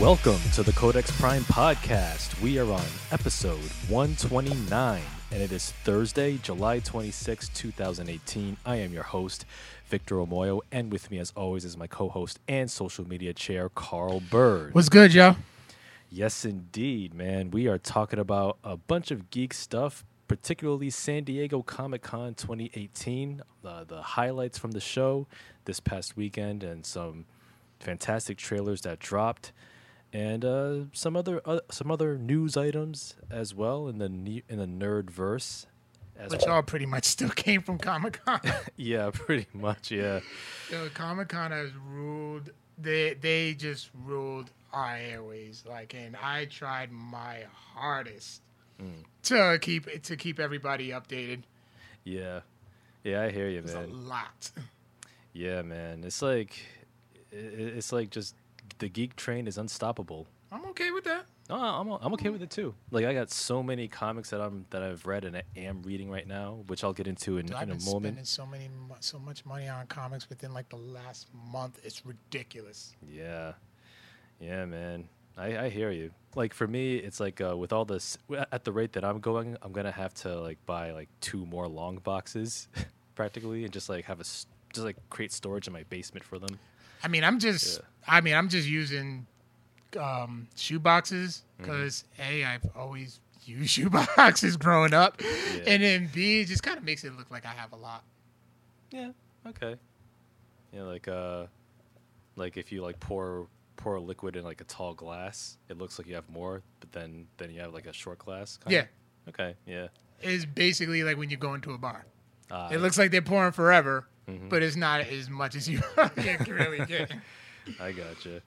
Welcome to the Codex Prime podcast. We are on episode 129 and it is Thursday, July 26, 2018. I am your host, Victor Omoyo, and with me as always is my co-host and social media chair, Carl Bird. What's good, yo? Yes, indeed, man. We are talking about a bunch of geek stuff, particularly San Diego Comic Con 2018, uh, the highlights from the show this past weekend, and some fantastic trailers that dropped, and uh, some other uh, some other news items as well in the ne- in the nerd verse. Which all pretty much still came from Comic Con. yeah, pretty much. Yeah, Yo, Comic Con has ruled. They they just ruled our airways. Like, and I tried my hardest to keep to keep everybody updated. yeah, yeah. I hear you, man. A lot. Yeah, man. It's like it's like just the geek train is unstoppable. I'm okay with that. No, I'm I'm okay with it too. Like I got so many comics that I'm that I've read and I am reading right now, which I'll get into in, Dude, I've in a been moment. spending so many so much money on comics within like the last month. It's ridiculous. Yeah, yeah, man. I, I hear you. Like for me, it's like uh, with all this at the rate that I'm going, I'm gonna have to like buy like two more long boxes, practically, and just like have a just like create storage in my basement for them. I mean, I'm just, I mean, I'm just using um, shoe boxes Mm-hmm. because a, I've always used shoe boxes growing up, Yeah. and then b, it just kind of makes it look like I have a lot. Yeah. Okay. Yeah, like uh, like if you like pour pour a liquid in like a tall glass, it looks like you have more, but then then you have like a short glass. Yeah, Okay. Yeah. it's basically like when you go into a bar. Uh, It looks like they're pouring forever, Mhm. but it's not as much as you can really get. I gotcha.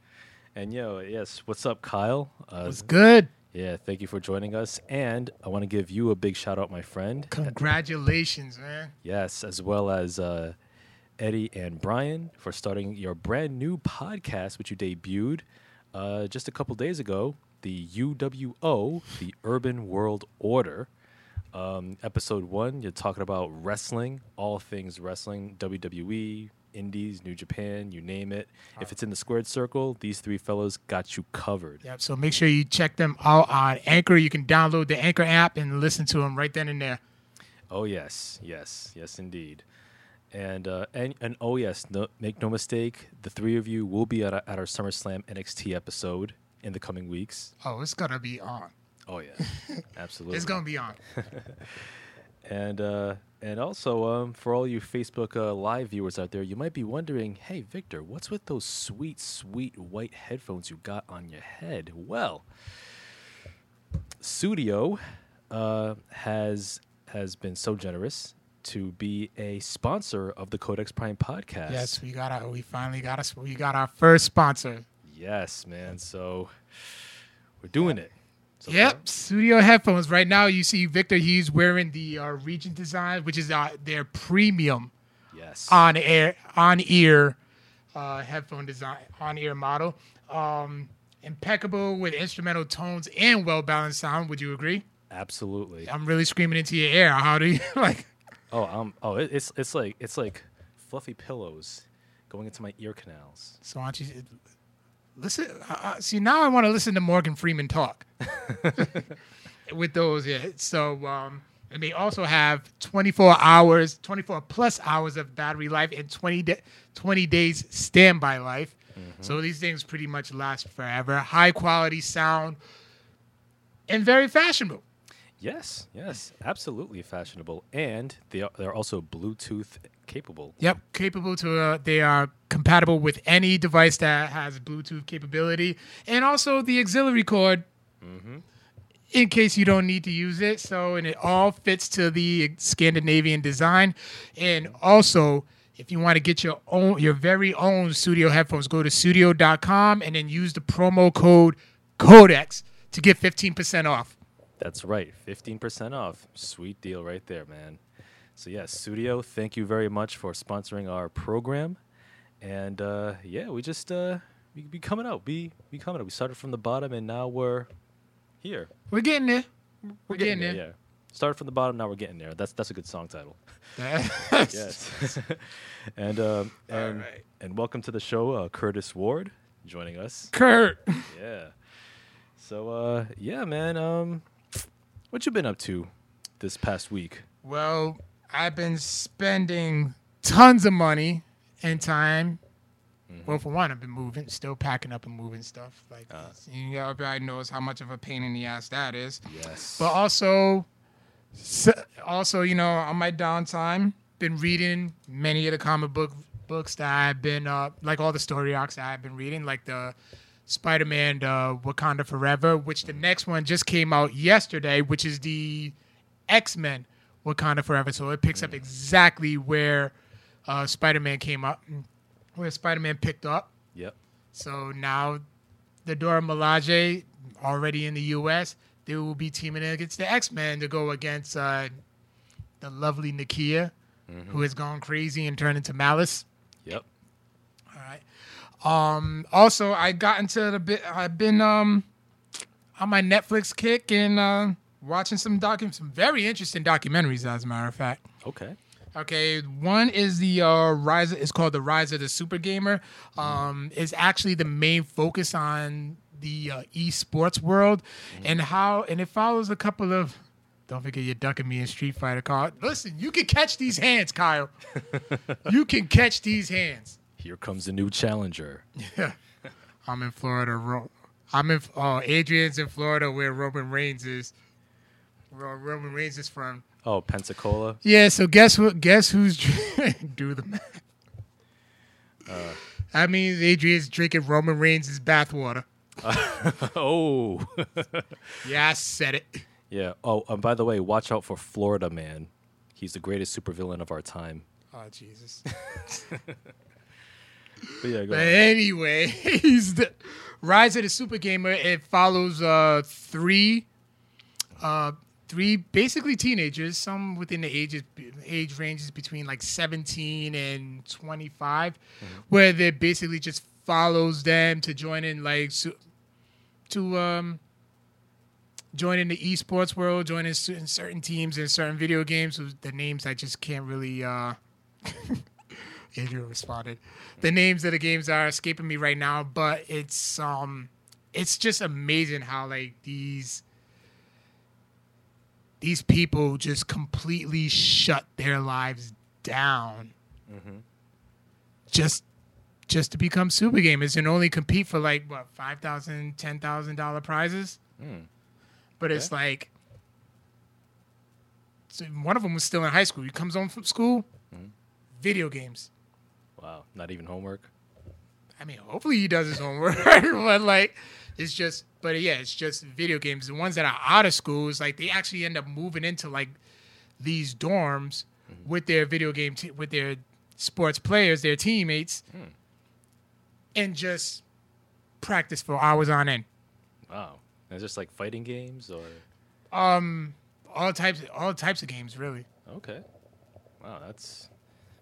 And yo, yes, what's up, Kyle? Uh, It's good. Yeah, thank you for joining us. And I want to give you a big shout out, my friend. Congratulations, man. Yes, as well as uh, Eddie and Brian for starting your brand new podcast, which you debuted uh, just a couple days ago. The UWO, the Urban World Order. Um, episode one, you're talking about wrestling, all things wrestling, WWE, Indies, New Japan, you name it. If it's in the squared circle, these three fellows got you covered. Yep. So make sure you check them out on Anchor. You can download the Anchor app and listen to them right then and there. Oh yes, yes, yes, indeed. And uh, and and oh yes, no, make no mistake, the three of you will be at our, at our SummerSlam NXT episode in the coming weeks. Oh, it's gonna be on. Oh yeah, absolutely. It's gonna be on. And uh, and also um, for all you Facebook uh, live viewers out there, you might be wondering, hey Victor, what's with those sweet, sweet white headphones you got on your head? Well, Sudio uh, has has been so generous to be a sponsor of the Codex Prime podcast. Yes, we got our, we finally got us. We got our first sponsor. Yes, man. So we're doing it. So yep. Sudio headphones. Right now, you see Victor. He's wearing the uh, Regent design, which is uh, their premium Yes. on air on ear uh, headphone design on ear model. Um, impeccable with instrumental tones and well balanced sound. Would you agree? Absolutely. I'm really screaming into your ear. How do you like? Oh, um, oh, it, it's it's like it's like fluffy pillows going into my ear canals. So why don't you listen? Uh, see, now I want to listen to Morgan Freeman talk with those. Yeah. So, um, and they also have 24 hours, 24 plus hours of battery life and 20, da 20 days standby life. So these things pretty much last forever. High quality sound and very fashionable. Yes, yes, absolutely fashionable, and they are, they're also Bluetooth capable. Yep, capable to. Uh, they are compatible with any device that has Bluetooth capability, and also the auxiliary cord, in case you don't need to use it. So, and it all fits to the Scandinavian design, and also. If you want to get your own, your very own Sudio headphones, go to sudio.com and then use the promo code CODEX to get 15% off. That's right, fifteen percent off. Sweet deal right there, man. So yes, Sudio, thank you very much for sponsoring our program, and uh, yeah, we just uh, we be coming out, be be coming out. We started from the bottom, and now we're here. We're getting there. We're, We're getting there. Yeah, started from the bottom, now we're getting there. That's that's a good song title. Yes. Yes. and um, and right. and welcome to the show, uh, Curtis Ward. joining us. Kurt. Yeah. So uh yeah, man, um what you been up to this past week? Well, I've been spending tons of money and time. Well, for one, I've been moving, still packing up and moving stuff. Like, you know, everybody knows how much of a pain in the ass that is. Yes. But also, also, you know, on my downtime, been reading many of the comic book books that I've been, uh, like all the story arcs that I've been reading, like the Spider-Man, uh, Wakanda Forever, which the next one just came out yesterday, which is the X-Men Wakanda Forever. So it picks up exactly where uh, Spider-Man came up, where Spider-Man picked up. yep. So now the Dora Milaje already in the U.S. They will be teaming against the X Men to go against uh, the lovely Nakia, who has gone crazy and turned into Malice. Yep. All right. Um. Also, I got into the bit. I've been um on my Netflix kick and uh, watching some docu- some very interesting documentaries. As a matter of fact. Okay. Okay, one is the uh, rise. It's called the Rise of the Super Gamer. Um, is actually the main focus on the uh, esports world and how, and it follows a couple of. Don't forget you're ducking me in Street Fighter. Card. Listen, you can catch these hands, Kyle. you can catch these hands. Here comes a new challenger. Yeah, I'm in Florida. Ro- I'm in. Oh, Adrian's in Florida, where Roman Reigns is. Where Roman Reigns is from. Oh, Pensacola. Yeah, so guess what? Guess who's do the math? I mean, Adrian's drinking Roman Reigns' bathwater. oh. Yeah, I said it. yeah. Oh, and by the way, watch out for Florida Man. He's the greatest supervillain of our time. Oh Jesus. But yeah, go But anyway, he's the Rise of the Super Gamer. It follows uh three, uh three basically teenagers, some within the ages age ranges between like seventeen and twenty where they basically just follows them to join in like su- to um join in the esports world, join in certain, certain teams and certain video games. with The names I just can't really uh Adrian responded. The names of the games are escaping me right now, but it's um it's just amazing how like these these people just completely shut their lives down just just to become super gamers and only compete for like what five thousand, ten thousand dollar prizes. Mm. But it's like so one of them was still in high school. He comes home from school, video games. Wow. Not even homework. I mean, hopefully he does his homework, but like, it's just, but yeah, it's just video games. The ones that are out of school is like they actually end up moving into like these dorms with their video game, te- with their sports players, their teammates, and just practice for hours on end. Wow. And it's just like fighting games or Um, all types, all types of games, really. okay. Wow, that's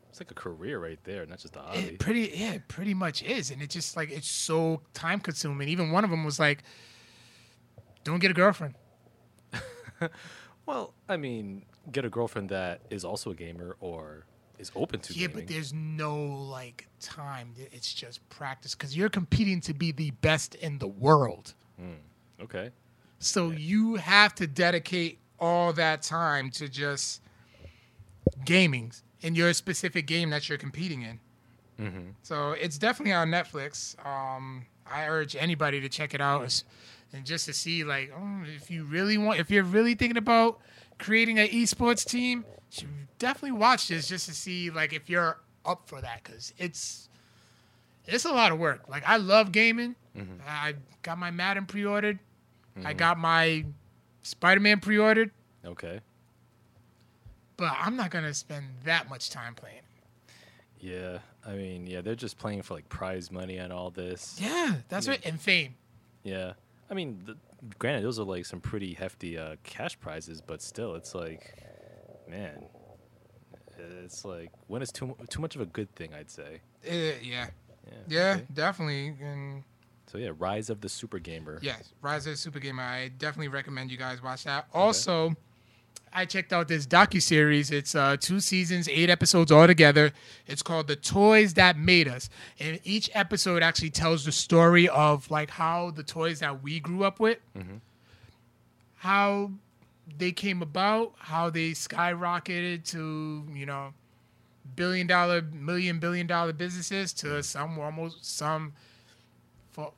it's like a career right there, not just a hobby. It pretty, yeah, it pretty much is, and it just like it's so time consuming. Even one of them was like, "Don't get a girlfriend." Well, I mean, get a girlfriend that is also a gamer or is open to Yeah, gaming. but there's no like time. It's just practice because you're competing to be the best in the world. okay. So you have to dedicate all that time to just gaming in your specific game that you're competing in. Mm-hmm. So it's definitely on Netflix. Um, I urge anybody to check it out and just to see like oh, if you really want, if you're really thinking about creating an esports team, you should definitely watch this just to see like if you're up for that because it's it's a lot of work. Like I love gaming. Mm-hmm. I got my Madden pre-ordered. I mm-hmm. got my Spider-Man pre-ordered, Okay. but I'm not gonna spend that much time playing. Yeah. I mean, yeah, they're just playing for like prize money and all this. Yeah, that's Yeah. what and fame. Yeah. I mean, the, granted, those are like some pretty hefty uh, cash prizes, but still, it's like, man, it's like when is too too much of a good thing? I'd say. Uh, yeah, Yeah. yeah, okay. definitely. And So yeah, Rise of the Super Gamer. yes, Rise of the Super Gamer. I definitely recommend you guys watch that. Also, I checked out this docu series. It's uh, two seasons, eight episodes altogether. It's called "The Toys That Made Us," and each episode actually tells the story of like how the toys that we grew up with, how they came about, how they skyrocketed to you know billion dollar, million billion dollar businesses to some almost some for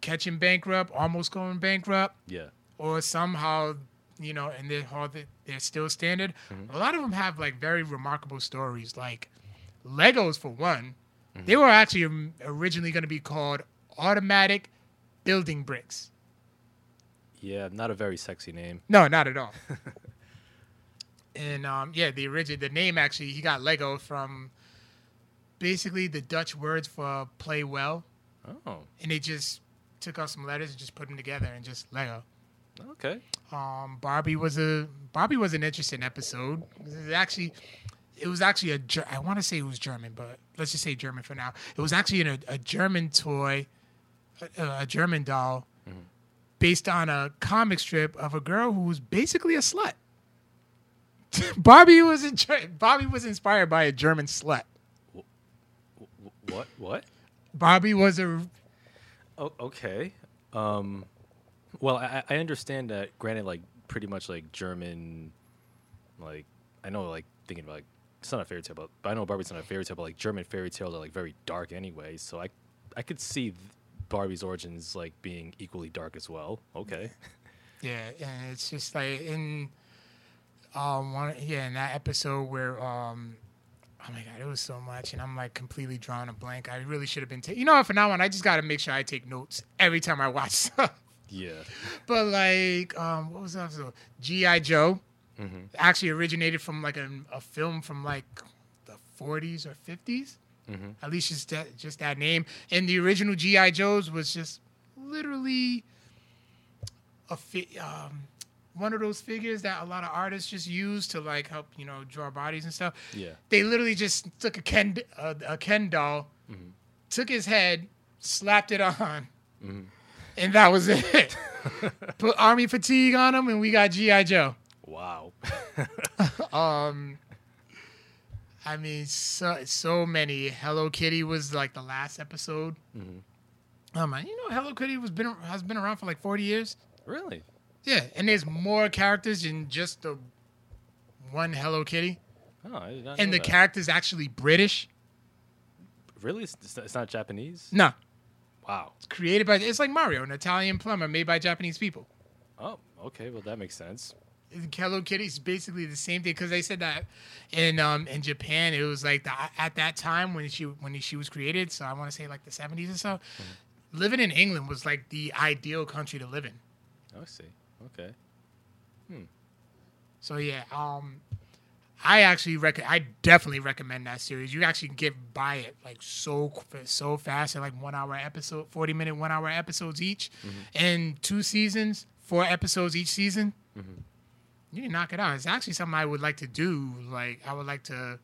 catching bankrupt, almost going bankrupt Yeah. or somehow you know and they're they're still standard. A lot of them have like very remarkable stories. Like legos for one they were actually um, originally going to be called automatic building bricks. Yeah. Not a very sexy name. no not at all. And um, yeah the original the name actually he got lego from basically the dutch words for play well. Oh. and they just took out some letters and just put them together and just lego Okay. Um, Barbie was a Barbie was an interesting episode. It actually, it was actually a I want to say it was German, but let's just say German for now. It was actually a, a German toy, a, a German doll, based on a comic strip of a girl who was basically a slut. Barbie was in, Barbie was inspired by a German slut. What? What? Barbie was a Oh, okay. Um, well, I, I understand that. Granted, like pretty much like German, like I know, like thinking about like it's not a fairy tale, but, but I know Barbie's not a fairy tale, but like German fairy tales are like very dark anyway. So I, I could see Barbie's origins like being equally dark as well. Okay. Yeah, and it's just like in um one yeah in that episode where um oh my god it was so much and I'm like completely drawing a blank. I really should have been taking you know from now on I just got to make sure I take notes every time I watch stuff. Yeah. but like um what was that episode? GI Joe hmm actually originated from like a, a film from like the 40s or 50s. hmm At least just that, just that name. And the original GI Joes was just literally a fi- um, one of those figures that a lot of artists just use to like help you know draw bodies and stuff. Yeah. They literally just took a Ken a, a Ken doll, took his head, slapped it on, and that was it. Put army fatigue on him, and we got GI Joe. Wow. Um, I mean, so so many. Hello Kitty was like the last episode. Oh man, you know Hello Kitty was been has been around for like forty years. really? Yeah, and there's more characters than just the one Hello Kitty, Oh, I did not and the that. character's actually British. Really? It's, it's not- it's not Japanese? No, Wow. it's created by. It's like Mario, an Italian plumber made by Japanese people. Oh, okay. Well, that makes sense. Hello is basically the same thing because they said that in um in Japan it was like the, at that time when she when she was created so I want to say like the 70s or so living in England was like the ideal country to live in I see. Okay. Hmm. So yeah um I actually rec- I definitely recommend that series you actually get by it like so so fast at like one hour episode 40 minute one hour episodes each and two seasons four episodes each season you can knock it out. It's actually something I would like to do. Like I would like to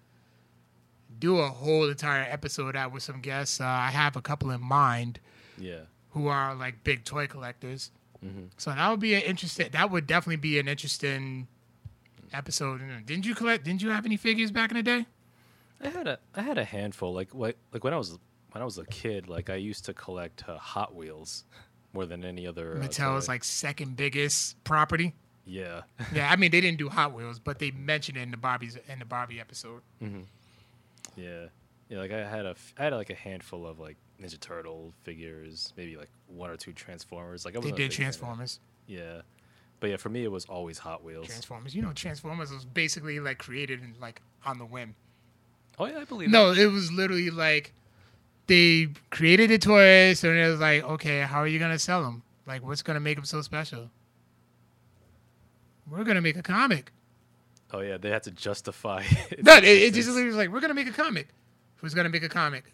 do a whole entire episode out with some guests. Uh, I have a couple in mind Yeah. who are like big toy collectors. Mhm. So that would be an interesting. That would definitely be an interesting episode. Didn't you collect? Didn't you have any figures back in the day? I had a I had a handful. Like what like when I was when I was a kid, like I used to collect uh, Hot Wheels more than any other. uh, Mattel's toy. like second biggest property. yeah, Yeah, I mean they didn't do Hot Wheels, but they mentioned it in the Bobby's in the Bobby episode. yeah, yeah. Like I had a I had like a handful of like Ninja Turtle figures, maybe like one or two Transformers. Like I They did big fan of- Transformers. Yeah, but yeah, for me it was always Hot Wheels. Transformers. You know, Transformers was basically like created and like on the whim. oh yeah, I believe. No, it was literally like they created the toys, and it was like, okay, how are you gonna sell them? Like, what's gonna make them so special? We're gonna make a comic. Oh yeah, they had to justify. No, it, it just literally was like, we're gonna make a comic. Who's gonna make a comic?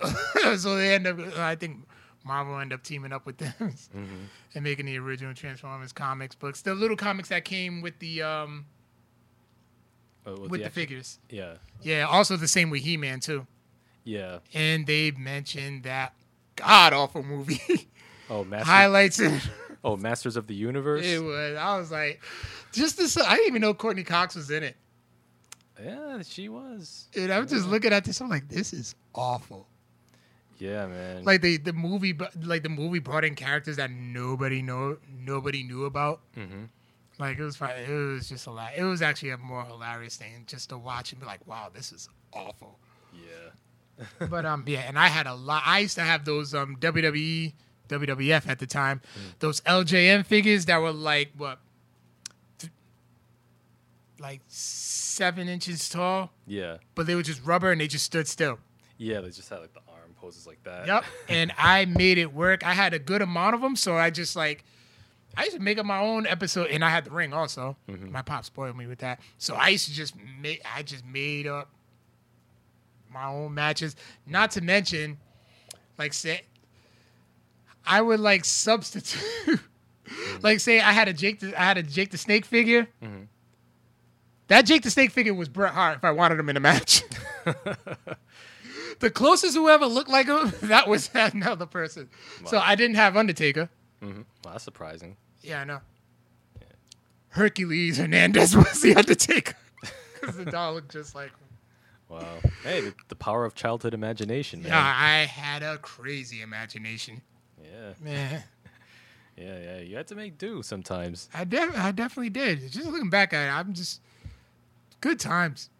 So they end up. I think Marvel end up teaming up with them Mm-hmm. and making the original Transformers comics books, the little comics that came with the um Uh, with the action- figures. Yeah, Yeah, also the same with He Man too. yeah. And they mentioned that god awful movie Oh, Master. highlights it. Oh, Masters of the Universe. It was. I was like, just this. I didn't even know Courteney Cox was in it. yeah, she was. And I'm just looking at this. I'm like, this is awful. Yeah, man. Like the the movie, like the movie brought in characters that nobody know, nobody knew about. hmm Like it was. It was just a lot. It was actually a more hilarious thing just to watch and be like, wow, this is awful. Yeah. but um, yeah, and I had a lot. I used to have those um WWE, WWF at the time, those LJN figures that were like what, th- like seven inches tall, Yeah. but they were just rubber and they just stood still. Yeah, they just had like the poses like that. Yep. and I made it work. I had a good amount of them, so I just like I used to make up my own episode, and I had the ring also. Mm-hmm. My pop spoiled me with that, so I used to just make. I just made up my own matches. Not to mention, like say, I would like substitute. like say I had a Jake. The, I had a Jake the Snake figure. Mm-hmm. That Jake the Snake figure was Bret Hart if I wanted him in a match. the closest who ever looked like him, that was another person. So I didn't have Undertaker. hmm Well, that's surprising. Yeah, I know. Hercules Hernandez was the Undertaker. Because the doll looked just like him. Wow. hey, the, the power of childhood imagination, man. Yeah, I had a crazy imagination. Yeah. Man, Yeah, yeah. You had to make do sometimes. I, def- I definitely did. Just looking back at it, I'm just. Good times.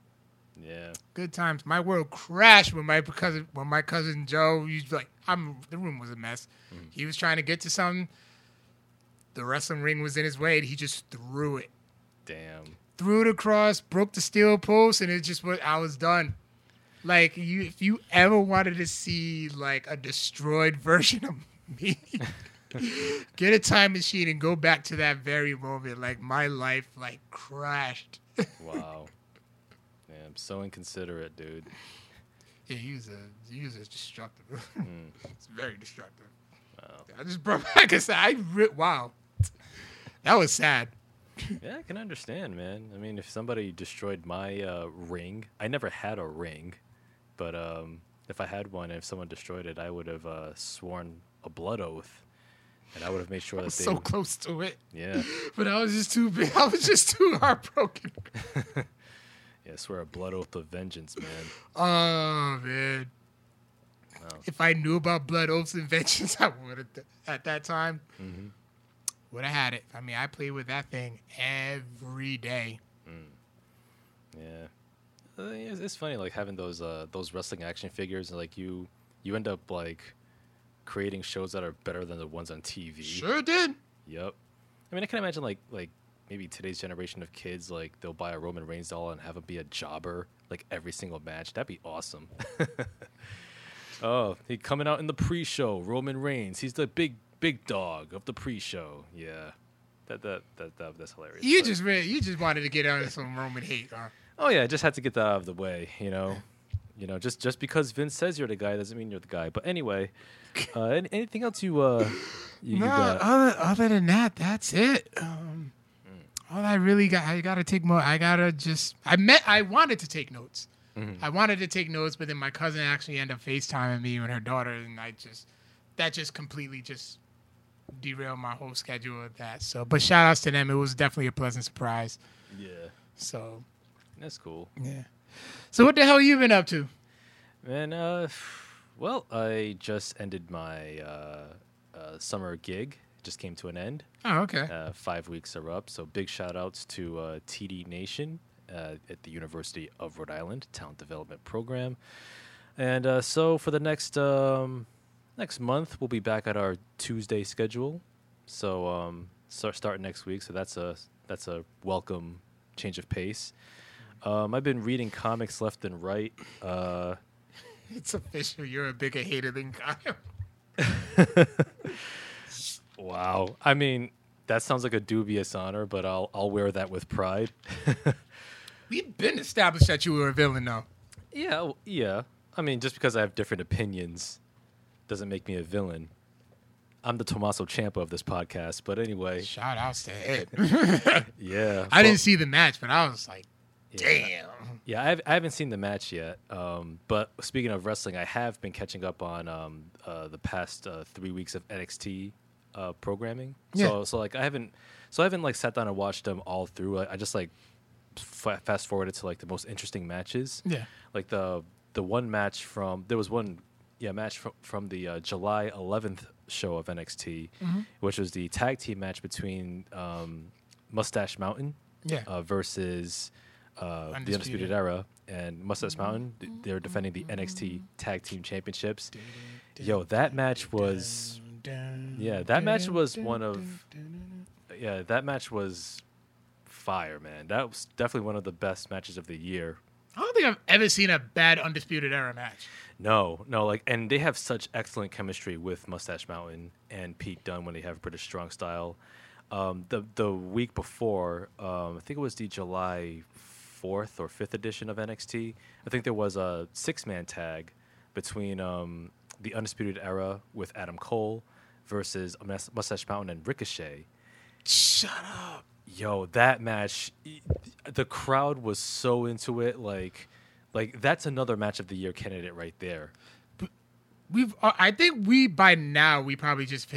Yeah. Good times. My world crashed when my cousin, when my cousin Joe, was like, I'm. The room was a mess. Mm. He was trying to get to something. The wrestling ring was in his way, and he just threw it, Damn. threw it across, broke the steel post, and it just was. I was done. Like you, if you ever wanted to see like a destroyed version of me, get a time machine and go back to that very moment. Like my life, like crashed. Wow. I'm so inconsiderate, dude. Yeah, he was a he was a destructive. Mm. it's very destructive. Wow. I just brought back a sad. I re- wow, that was sad. Yeah, I can understand, man. I mean, if somebody destroyed my uh, ring, I never had a ring, but um, if I had one, if someone destroyed it, I would have uh, sworn a blood oath, and I would have made sure that they. so close to it, yeah, but I was just too big. I was just too heartbroken. Yeah, swear a blood oath of vengeance, man. Oh man. Wow. If I knew about blood oaths and vengeance, I would have at that time. hmm Would have had it. I mean, I played with that thing every day. Yeah, Uh, it's, it's funny like having those uh, those wrestling action figures, and like you you end up like creating shows that are better than the ones on TV. Sure did. Yep. I mean, I can imagine like like maybe today's generation of kids like they'll buy a Roman Reigns doll and have him be a jobber like every single match. That'd be awesome. oh, he coming out in the pre-show. Roman Reigns. He's the big big dog of the pre-show. Yeah. That that that, that that's hilarious. You But- just you just wanted to get out of some Roman hate, huh? Oh yeah, I just had to get that out of the way, you know. You know, just just because Vince says you're the guy doesn't mean you're the guy. But anyway, uh, anything else you uh you, you No, got? other other than that, that's it. Um, All I really got, I gotta take more. I gotta just. I met. I wanted to take notes. Mm-hmm. I wanted to take notes, but then my cousin actually ended up FaceTiming me and her daughter, and I just that just completely just derailed my whole schedule of that. So, but shout outs to them. It was definitely a pleasant surprise. Yeah, So, that's cool. yeah. So, what the hell you been up to? Man, uh, well, I just ended my uh, uh, summer gig. Just came to an end. Oh, okay. Uh, five weeks are up. So big shout outs to uh, TD Nation uh, at the University of Rhode Island Talent Development Program. And uh, so for the next um, next month, we'll be back at our Tuesday schedule. So um, start start next week. So that's a that's a welcome change of pace. Um, I've been reading comics left and right. Uh, It's official. You're a bigger hater than Kyle. Wow. I mean, that sounds like a dubious honor, but I'll I'll wear that with pride. We've been established that you were a villain, though. yeah, w- yeah. I mean, just because I have different opinions doesn't make me a villain. I'm the Tommaso Ciampa of this podcast, but anyway, Shout outs to Ed. yeah. I well, didn't see the match, but I was like, yeah. damn. Yeah, I've, I haven't seen the match yet. Um, but speaking of wrestling, I have been catching up on um, uh, the past uh, three weeks of NXT uh, programming. Yeah. So so like I haven't so I haven't like sat down and watched them all through. I, I just like f- fast forwarded to like the most interesting matches. Yeah. Like the the one match from there was one yeah match from from the uh, July 11th show of NXT, Mm-hmm. which was the tag team match between um, Mustache Mountain Yeah. uh, versus uh, the Undisputed. Undisputed Era and Mustache Mountain. They're defending the NXT Tag Team Championships. Yo, that match was yeah, that match was one of yeah, that match was fire, man. That was definitely one of the best matches of the year. I don't think I've ever seen a bad undisputed era match. No, no, like, and they have such excellent chemistry with Mustache Mountain and Pete Dunne when they have British Strong Style. Um, the the week before, um, I think it was the July fourth or fifth edition of NXT. I think there was a six man tag between um, the Undisputed Era with Adam Cole versus Mustache Mountain and Ricochet. Shut up. Yo, that match, the crowd was so into it. Like, like that's another match of the year candidate right there. We've. Uh, I think we by now we probably just.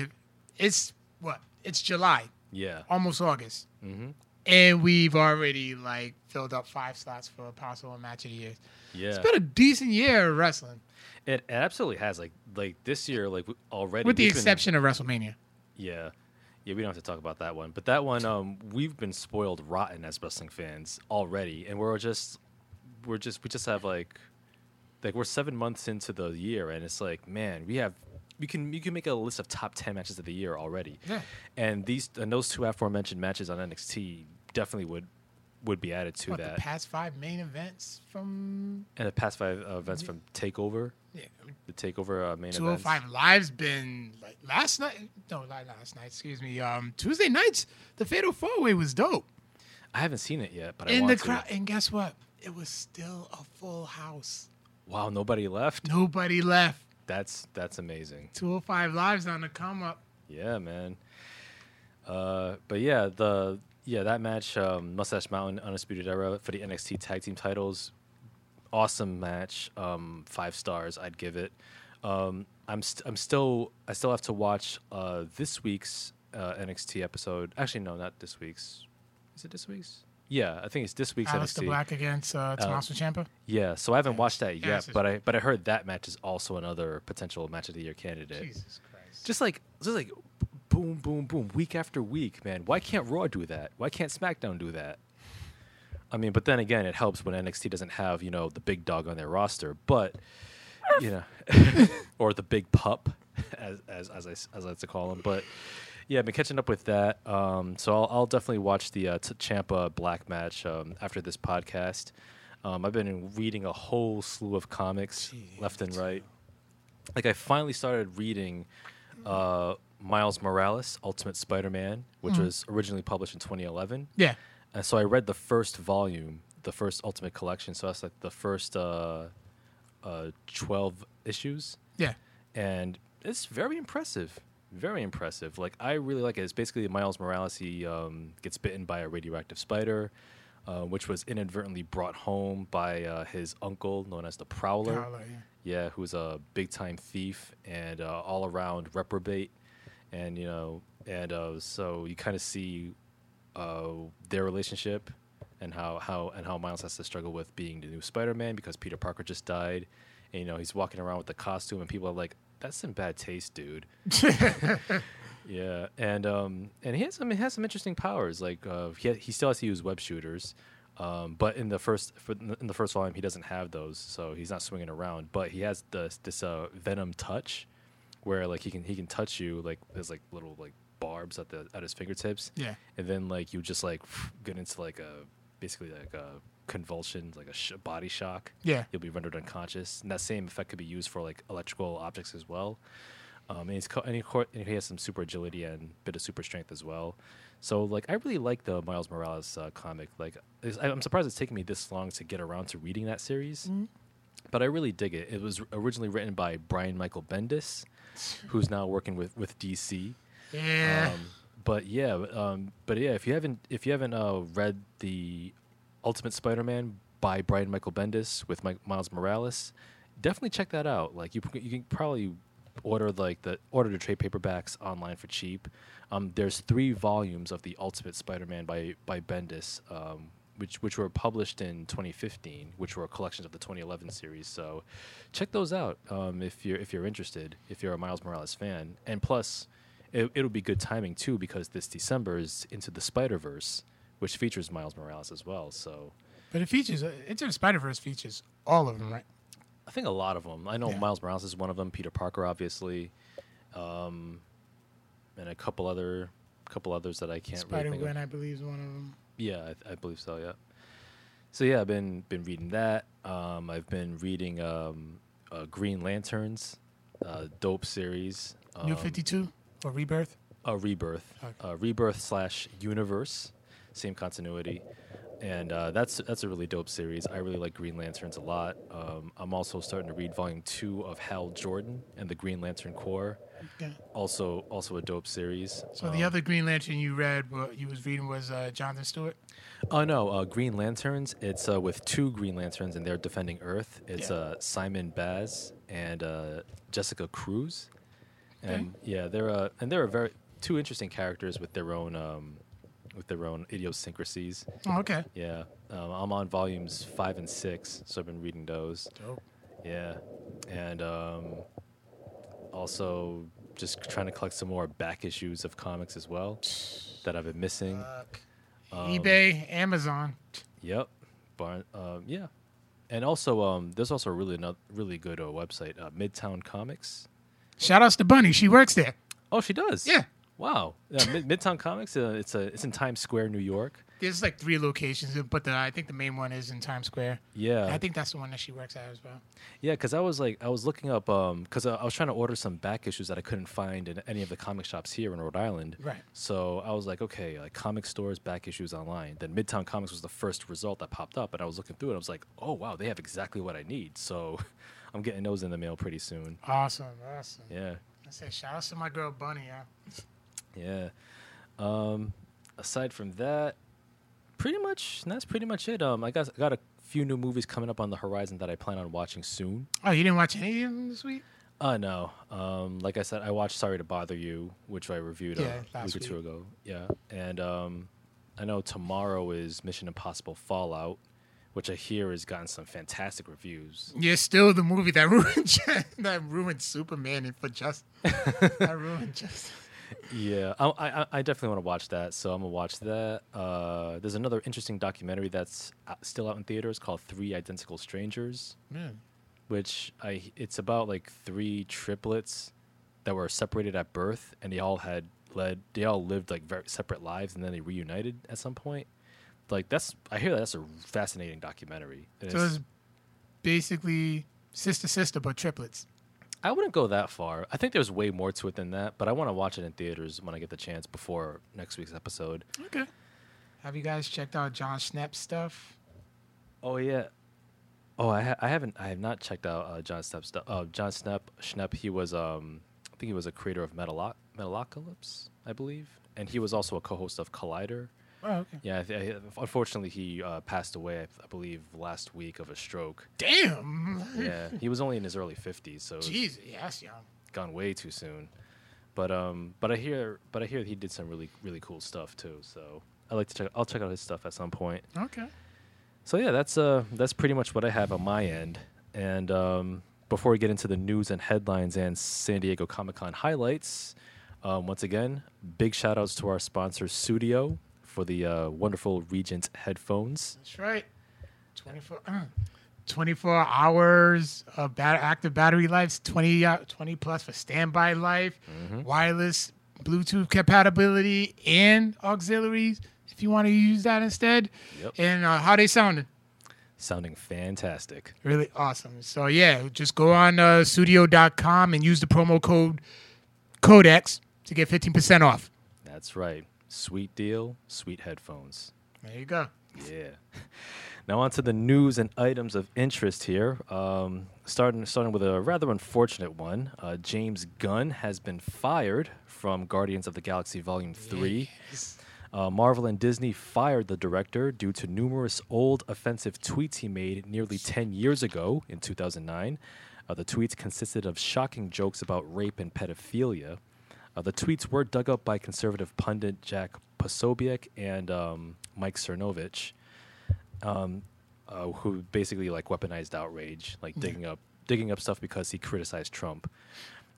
It's what? It's July, Yeah. almost August, Mm-hmm. and we've already like filled up five slots for a possible match of the year. Yeah. It's been a decent year of wrestling, It, it absolutely has. Like like this year, like already. with the been- exception of WrestleMania. yeah. Yeah, we don't have to talk about that one. But that one, um, we've been spoiled rotten as wrestling fans already, and we're just, we're just, we just have like, like we're seven months into the year, and it's like, man, we have, we can, you can make a list of top ten matches of the year already. Yeah. And these, and those two aforementioned matches on NXT definitely would, would be added to What that. the past five main events from and the past five uh, events from Takeover, yeah, the Takeover uh, main two hundred events. five lives been like last night. No, not last night. Excuse me. Um, Tuesday nights, the Fatal Four Way was dope. I haven't seen it yet, but I In the crowd, and guess what? It was still a full house. Wow, nobody left. Nobody left. That's that's amazing. 205 lives on the come up. Yeah, man. Uh, but yeah, the yeah that match, um, Mustache Mountain Undisputed Era for the NXT Tag Team titles, awesome match. Um, five stars, I'd give it. Um, I'm st- I'm still I still have to watch uh, this week's uh, NXT episode. Actually, no, not this week's. Is it this week's? Yeah, I think it's this week's NXT. Black against uh, Tommaso Ciampa. Yeah, so I haven't watched that yet, but I but I heard that match is also another potential match of the year candidate. Jesus Christ. Just like just like boom, boom, boom, week after week, man. Why can't Raw do that? Why can't SmackDown do that? I mean, but then again, it helps when NXT doesn't have you know the big dog on their roster, but you know, or the big pup, as as as I as I like to call him. But yeah, I've been catching up with that. Um, so I'll, I'll definitely watch the uh, T- Ciampa Black match um, after this podcast. Um, I've been reading a whole slew of comics left and right. Like I finally started reading uh, Miles Morales Ultimate Spider-Man, which was originally published in 2011. yeah. And so I read the first volume, the first Ultimate Collection. So that's like the first uh, uh, 12 issues. Yeah. And it's very impressive. Very impressive. Like, I really like it. It's basically Miles Morales. He um, gets bitten by a radioactive spider, uh, which was inadvertently brought home by uh, his uncle, known as the Prowler. Prowler, yeah. Yeah, who's a big time thief and uh, all around reprobate, and you know, and uh, so you kind of see uh, their relationship and how how and how Miles has to struggle with being the new Spider-Man because Peter Parker just died, and you know he's walking around with the costume and people are like, "That's in bad taste, dude." Yeah, and um, and he has some he has some interesting powers. Like uh, he he still has to use web shooters, um, but in the first for, in the first volume he doesn't have those, so he's not swinging around. But he has this this uh, venom touch, where like he can he can touch you like there's like little like barbs at the at his fingertips, Yeah. and then like you just like get into like a basically like a convulsion, like a sh- body shock. Yeah. You'll be rendered unconscious, and that same effect could be used for like electrical objects as well. Um, and he's co- and, he, co- and he has some super agility and bit of super strength as well. So like I really like the Miles Morales uh, comic. Like I- I'm surprised it's taken me this long to get around to reading that series, but I really dig it. It was originally written by Brian Michael Bendis, who's now working with with DC. Yeah. Um, but yeah, um, but yeah, if you haven't if you haven't uh, read the Ultimate Spider-Man by Brian Michael Bendis with Mike, Miles Morales, definitely check that out. Like you, you can probably order like the order the trade paperbacks online for cheap. Um, there's three volumes of the Ultimate Spider-Man by by Bendis, um, which which were published in 2015, which were collections of the 2011 series. So check those out um, if you're if you're interested, if you're a Miles Morales fan, and plus. It, it'll be good timing too because this December is Into the Spider Verse, which features Miles Morales as well. So But it features uh, Into the Spider Verse features all of them, right? I think a lot of them. I know Yeah. Miles Morales is one of them. Peter Parker, obviously, um, and a couple other, couple others that I can't remember. Spider really Gwen. I believe, is one of them. Yeah, I, I believe so. Yeah. So yeah, I've been been reading that. Um, I've been reading um, uh, Green Lanterns, uh, dope series. Um, New Fifty Two or Rebirth. a rebirth, Okay. uh, rebirth slash universe, same continuity, and uh, that's that's a really dope series. I really like Green Lanterns a lot. Um, I'm also starting to read volume two of Hal Jordan and the Green Lantern Corps. Okay. Also, also a dope series. So Um, the other Green Lantern you read, what you was reading was uh, Jonathan Stewart. Oh no, uh, Green Lanterns. It's uh, with two Green Lanterns, and they're defending Earth. It's Yeah. uh, Simon Baz and uh, Jessica Cruz, Okay. and yeah, they're uh, and they're very two interesting characters with their own um, with their own idiosyncrasies. Oh, okay. Yeah, um, I'm on volumes five and six, so I've been reading those. Dope. Yeah, and um, also just trying to collect some more back issues of comics as well that I've been missing. Um, eBay, Amazon. Yep. Barn. Um, yeah. And also, um, there's also a really another, really good uh, website, uh, Midtown Comics. Shout outs to Bunny. She works there. Oh, she does. Yeah. Wow. Mid- Midtown Comics. Uh, it's a it's in Times Square, New York. There's like three locations, but the, I think the main one is in Times Square. Yeah. I think that's the one that she works at as well. Yeah, because I was like, I was looking up, um, because I, I was trying to order some back issues that I couldn't find in any of the comic shops here in Rhode Island. Right. So I was like, okay, like comic stores, back issues online. Then Midtown Comics was the first result that popped up, and I was looking through it. I was like, oh wow, they have exactly what I need. So I'm getting those in the mail pretty soon. Awesome. Awesome. Yeah, I said, shout outs to my girl Bunny. Yeah. yeah. Um, aside from that, pretty much that's pretty much it. Um, I got I got a few new movies coming up on the horizon that I plan on watching soon. Oh, you didn't watch any of them this week? Uh no. Um, like I said, I watched Sorry to Bother You, which I reviewed Yeah, uh, a last week or two ago. Yeah, and um, I know tomorrow is Mission Impossible Fallout, which I hear has gotten some fantastic reviews. Yeah, still the movie that ruined that ruined Superman and for just that ruined just. Yeah, I, I, I definitely want to watch that, so I'm gonna watch that. Uh, there's another interesting documentary that's out- still out in theaters called Three Identical Strangers, Man. which I it's about like three triplets that were separated at birth, and they all had led they all lived like very separate lives, and then they reunited at some point. Like that's I hear that's a fascinating documentary. And So it's- it's basically sister sister but triplets. I wouldn't go that far. I think there's way more to it than that, but I want to watch it in theaters when I get the chance before next week's episode. Okay. Have you guys checked out Jon Schnepp stuff? Oh yeah. Oh, I ha- I haven't I have not checked out uh, Jon Schnepp stuff. Uh, Jon Schnepp Schnepp he was um I think he was a creator of Metalo- Metalocalypse, I believe, and he was also a co-host of Collider. Oh, okay. Yeah, I unfortunately he uh, passed away I, believe last week of a stroke. Damn. Yeah, he was only in his early 50s, so Jeez, yeah, that's young. gone way too soon. But um but I hear but I hear he did some really really cool stuff too. So I like to check I'll check out his stuff at some point. Okay. So yeah, that's uh that's pretty much what I have on my end. And um, before we get into the news and headlines and San Diego Comic Con highlights, um, once again, big shout outs to our sponsor Sudio for the uh, wonderful Regent headphones. That's right. 24, uh, 24 hours of bat- active battery life, 20, uh, 20 plus for standby life, wireless Bluetooth compatibility, and auxiliaries if you want to use that instead. Yep. And uh, how they sounding? Sounding fantastic. Really awesome. So, yeah, just go on uh, sudio.com and use the promo code CODEX to get 15% off. That's right. Sweet deal, sweet headphones. There you go. Yeah. Now on to the news and items of interest here. Um, starting starting with a rather unfortunate one. Uh, James Gunn has been fired from Guardians of the Galaxy Volume Three. Uh, Marvel and Disney fired the director due to numerous old offensive tweets he made nearly 10 years ago in 2009. Uh, Uh, the tweets consisted of shocking jokes about rape and pedophilia. Uh, the tweets were dug up by conservative pundit Jack Posobiec and um, Mike Cernovich, um, uh, who basically like weaponized outrage, like digging up digging up stuff because he criticized Trump.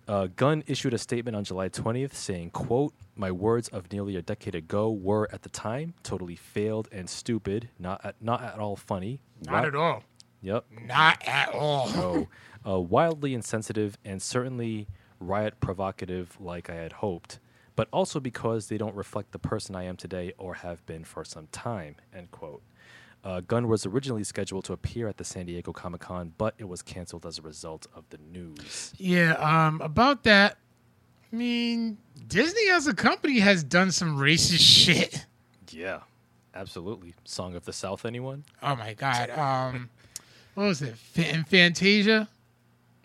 Uh, Gunn issued a statement on July 20th saying, "quote My words of nearly a decade ago were at the time totally failed and stupid, not at, not at all funny. Not Wi- at all. Yep. Not at all. No. uh, wildly insensitive and certainly riot provocative, like I had hoped, but also because they don't reflect the person I am today or have been for some time. End quote. Uh, Gunn was originally scheduled to appear at the San Diego Comic Con, but it was canceled as a result of the news. Yeah, um, about that, I mean, Disney as a company has done some racist shit. Yeah, absolutely. Song of the South, anyone? Oh my god. Um, what was it? In Fantasia?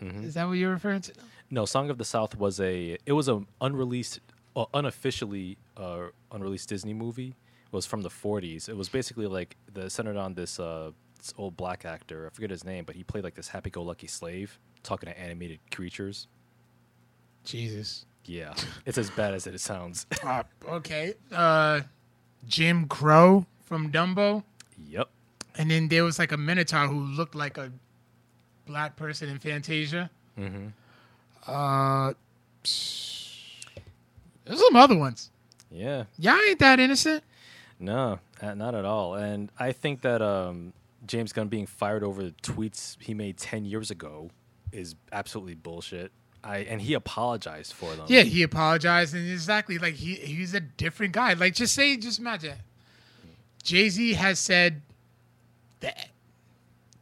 Mm-hmm. Is that what you're referring to? No, Song of the South was a it was a unreleased, uh, unofficially uh, unreleased Disney movie. It was from the 40s. It was basically like the centered on this, uh, this old black actor. I forget his name, but he played like this happy-go-lucky slave talking to animated creatures. Jesus. Yeah, it's as bad as it sounds. Uh, okay. Uh, Jim Crow from Dumbo, yep. and then there was like a Minotaur who looked like a black person in Fantasia. Mm-hmm. Uh, there's some other ones. Yeah. Y'all ain't that innocent. No, uh, not at all. And I think that um, James Gunn being fired over the tweets he made 10 years ago is absolutely bullshit. I and he apologized for them. Yeah, he apologized and exactly like he he's a different guy. Like just say, just imagine, Jay Z has said the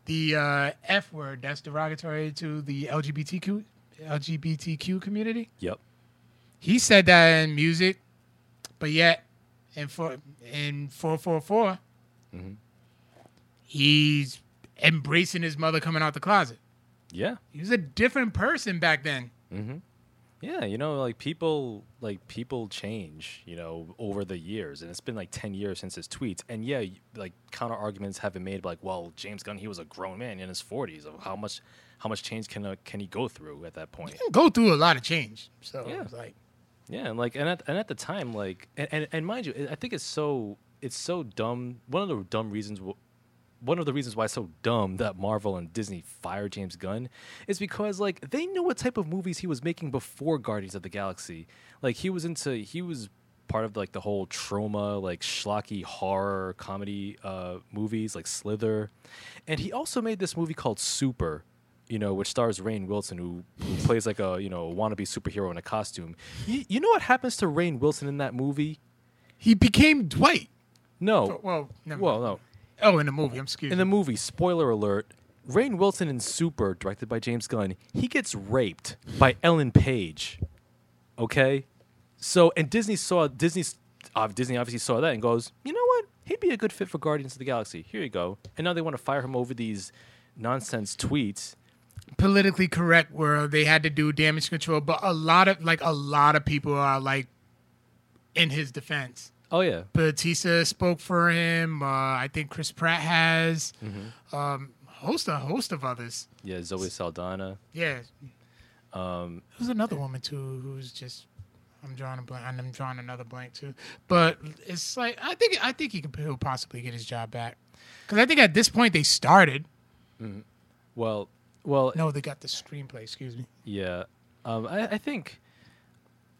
the uh, F word that's derogatory to the LGBTQ LGBTQ community. Yep. He said that in music, but yet in four in four four four, Mhm. he's embracing his mother coming out the closet. Yeah. He was a different person back then. Mm-hmm. Yeah, you know, like people, like people change, you know, over the years, and it's been like ten years since his tweets. And yeah, like counter arguments have been made, like, well, James Gunn, he was a grown man in his forties. Of how much, how much change can uh, can he go through at that point? Go through a lot of change. So Yeah. like Yeah, and like, and at and at the time, like, and and, and mind you, I think it's so it's so dumb. One of the dumb reasons. wh- One of the reasons why it's so dumb that Marvel and Disney fired James Gunn is because like they knew what type of movies he was making before Guardians of the Galaxy. Like he was into he was part of like the whole trauma like schlocky horror comedy uh, movies like Slither, and he also made this movie called Super, you know, which stars Rainn Wilson, who, who plays like a you know wannabe superhero in a costume. You, you know what happens to Rainn Wilson in that movie? he became Dwight. No, Well, never well, no. Oh, in the movie. I'm excuse In the movie, spoiler alert, Rainn Wilson in Super, directed by James Gunn, he gets raped by Ellen Page. Okay, so and Disney saw Disney's uh, Disney obviously saw that and goes, you know what? He'd be a good fit for Guardians of the Galaxy. Here you go. And now they want to fire him over these nonsense tweets. Politically correct, where they had to do damage control, but a lot of like a lot of people are like in his defense. Oh yeah, Batista spoke for him. Uh, I think Chris Pratt has. Mm-hmm. Um, host a host of others. yeah. Zoe Saldana. Yeah, Um, there's another woman too who's just. I'm drawing a blank, and I'm drawing another blank too. But it's like I think I think he can he'll possibly get his job back because I think at this point they started. well, well, No, they got the screenplay. Excuse me. Yeah, um, I, I think,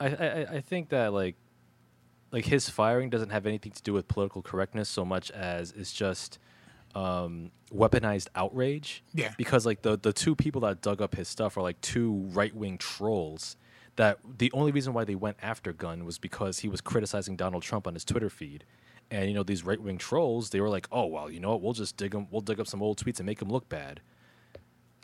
I, I, I think that like, like his firing doesn't have anything to do with political correctness so much as it's just um, weaponized outrage. Yeah. Because like the the two people that dug up his stuff are like two right wing trolls. That the only reason why they went after Gunn was because he was criticizing Donald Trump on his Twitter feed. And you know these right wing trolls, they were like, "Oh well, you know what? We'll just dig them. We'll dig up some old tweets and make them look bad."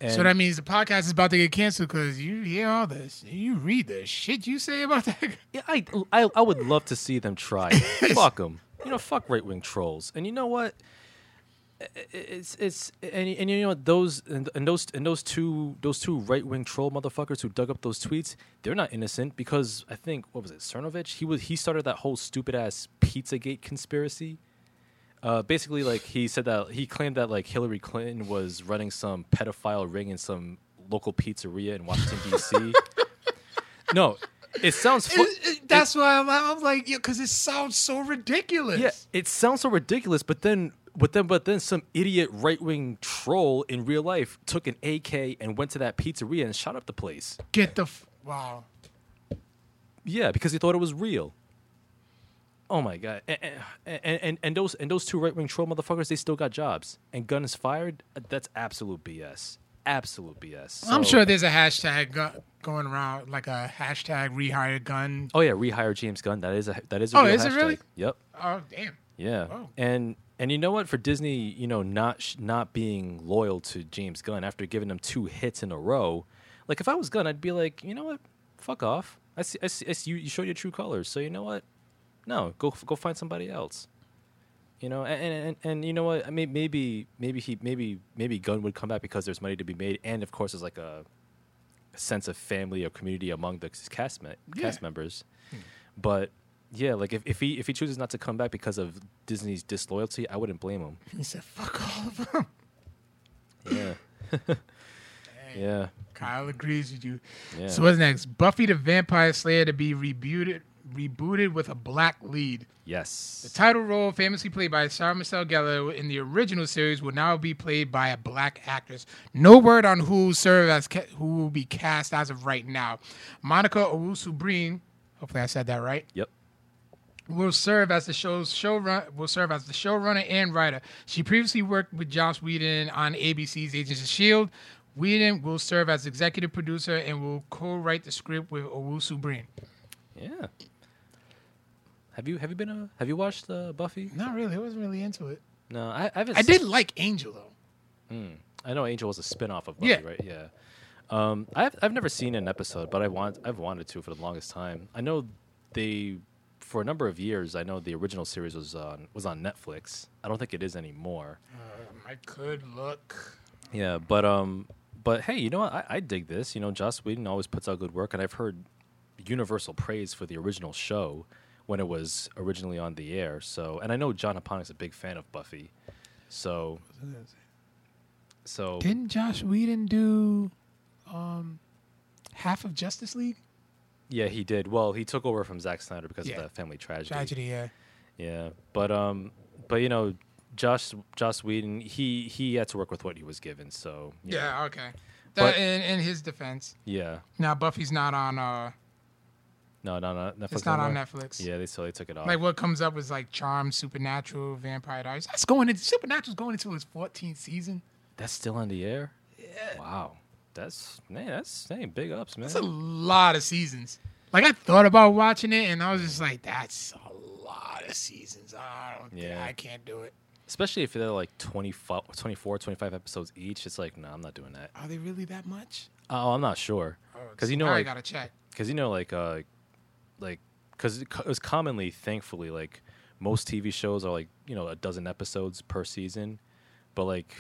And so that means the podcast is about to get canceled because you hear all this, you read the shit you say about that. Yeah, I, I, I would love to see them try. fuck them. You know, fuck right wing trolls. And you know what? It's it's and, and you know what those and, and those and those two those two right wing troll motherfuckers who dug up those tweets they're not innocent because I think what was it Cernovich he was he started that whole stupid ass Pizzagate conspiracy. Uh, basically, like he said that he claimed that like Hillary Clinton was running some pedophile ring in some local pizzeria in Washington D.C. no, it sounds. Fu- It- it- that's why I'm, I'm like, because it sounds so ridiculous. yeah, it sounds so ridiculous, but then. But then, but then, some idiot right wing troll in real life took an AK and went to that pizzeria and shot up the place. Get the f- wow. Yeah, because he thought it was real. Oh my god! And and, and, and those and those two right wing troll motherfuckers, they still got jobs. And gun is fired. Uh, that's absolute BS. Absolute BS. I'm sure there's a hashtag go- going around, like a hashtag rehired gun. Oh yeah, rehire James Gunn. That is a that is a Oh, is it really? Yep. Oh, damn. Yeah. Oh. And and you know what? For Disney, you know, not sh- not being loyal to James Gunn after giving him two hits in a row, like if I was Gunn, I'd be like, you know what? Fuck off. I see. I see, I see you, you showed your true colors. So you know what? No, go go find somebody else. You know, and and, and, and you know what? I mean, maybe maybe he maybe maybe Gunn would come back because there's money to be made, and of course, there's like a, a sense of family or community among the cast me- cast Yeah. members. Hmm. But yeah, like if, if he if he chooses not to come back because of Disney's disloyalty, I wouldn't blame him. He said, "Fuck all of them." Yeah, yeah, Kyle agrees with you. yeah. So what's next? Buffy the Vampire Slayer to be rebooted, rebooted with a black lead. Yes. The title role, famously played by Sarah Michelle Gellar in the original series, will now be played by a black actress. No word on who will serve as ca- who will be cast as of right now. Monica Owusu-Breen, hopefully I said that right, Yep. will serve as the show's showrun will serve as the showrunner and writer. She previously worked with Joss Whedon on ABC's Agents of Shield. Whedon will serve as executive producer and will co-write the script with Owusu Breen. Yeah. Have you have you been a have you watched uh, Buffy? Not really. I wasn't really into it. No, I, I haven't. I did like Angel though. I know Angel was a spin-off of Buffy, Yeah. right? Yeah. Um, I've I've never seen an episode, but I want I've wanted to for the longest time. I know they for a number of years. I know the original series was on was on Netflix. I don't think it is anymore. Um, I could look. Yeah, but um, but hey, you know what? I, I dig this. You know, Joss Whedon always puts out good work, and I've heard universal praise for the original show when it was originally on the air. So, and I know John Haponic's a big fan of Buffy, so so Didn't Joss Whedon do um, half of Justice League? yeah, he did. Well, he took over from Zack Snyder because Yeah. of that family tragedy. Tragedy, yeah. Yeah, but um, but you know, Josh Josh Whedon, he he had to work with what he was given. So know, Yeah, okay. But- in, in his defense. yeah. Now Buffy's not on uh No, no, no. Netflix it's not on anymore? Netflix. Yeah, they they took it off. Like what comes up is like Charm, Supernatural, Vampire Diaries. That's going into Supernatural's going into its 14th season. That's still on the air. Yeah. Wow. That's man. That's hey, big ups, man. That's a lot of seasons. Like I thought about watching it and I was just like, that's a lot of seasons. I don't Yeah. I can't do it. Especially if they're like 24, 24, 25 episodes each. It's like, no, I'm not doing that. Are they really that much? Oh, I'm not sure. Because you know, I like, gotta check. because you know, like, uh, like, because it it was commonly, thankfully, like most TV shows are like you know a dozen episodes per season, but like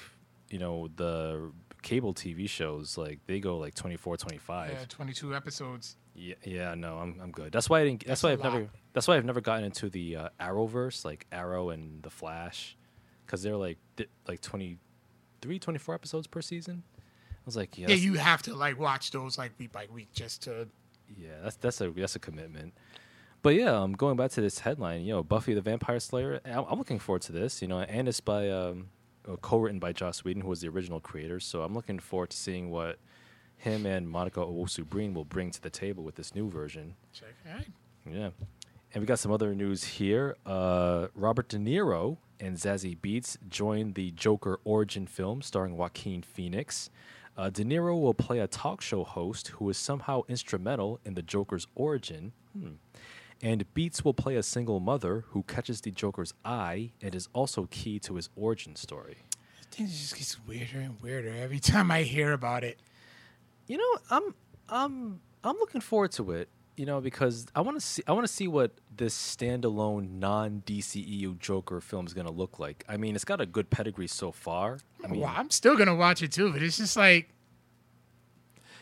you know the cable TV shows like they go like 24, 25. Yeah, 22 episodes. Yeah, yeah, no, I'm I'm good. That's why I didn't. That's, That's why I've never. That's why I've never gotten into the uh, Arrowverse, like Arrow and the Flash, because they're like di- like 23, 24 episodes per season. I was like, yeah, Yeah, you have to like watch those like week by week just to. Yeah, that's that's a that's a commitment. But yeah, um, going back to this headline, you know, Buffy the Vampire Slayer. I'm, I'm looking forward to this. You know, and it's by um, uh, co-written by Joss Whedon, who was the original creator. So I'm looking forward to seeing what him and Monica Owusu Breen will bring to the table with this new version. Check. All right. Yeah. And we got some other news here. Uh, Robert De Niro and Zazie Beetz joined the Joker origin film starring Joaquin Phoenix. Uh, De Niro will play a talk show host who is somehow instrumental in the Joker's origin. Hmm. And Beetz will play a single mother who catches the Joker's eye and is also key to his origin story. Things just gets weirder and weirder every time I hear about it. You know, I'm I'm I'm looking forward to it. You know, because I want to see I want to see what this standalone non DCEU Joker film is going to look like. I mean, it's got a good pedigree so far. I mean, well, I'm still gonna watch it too, but it's just like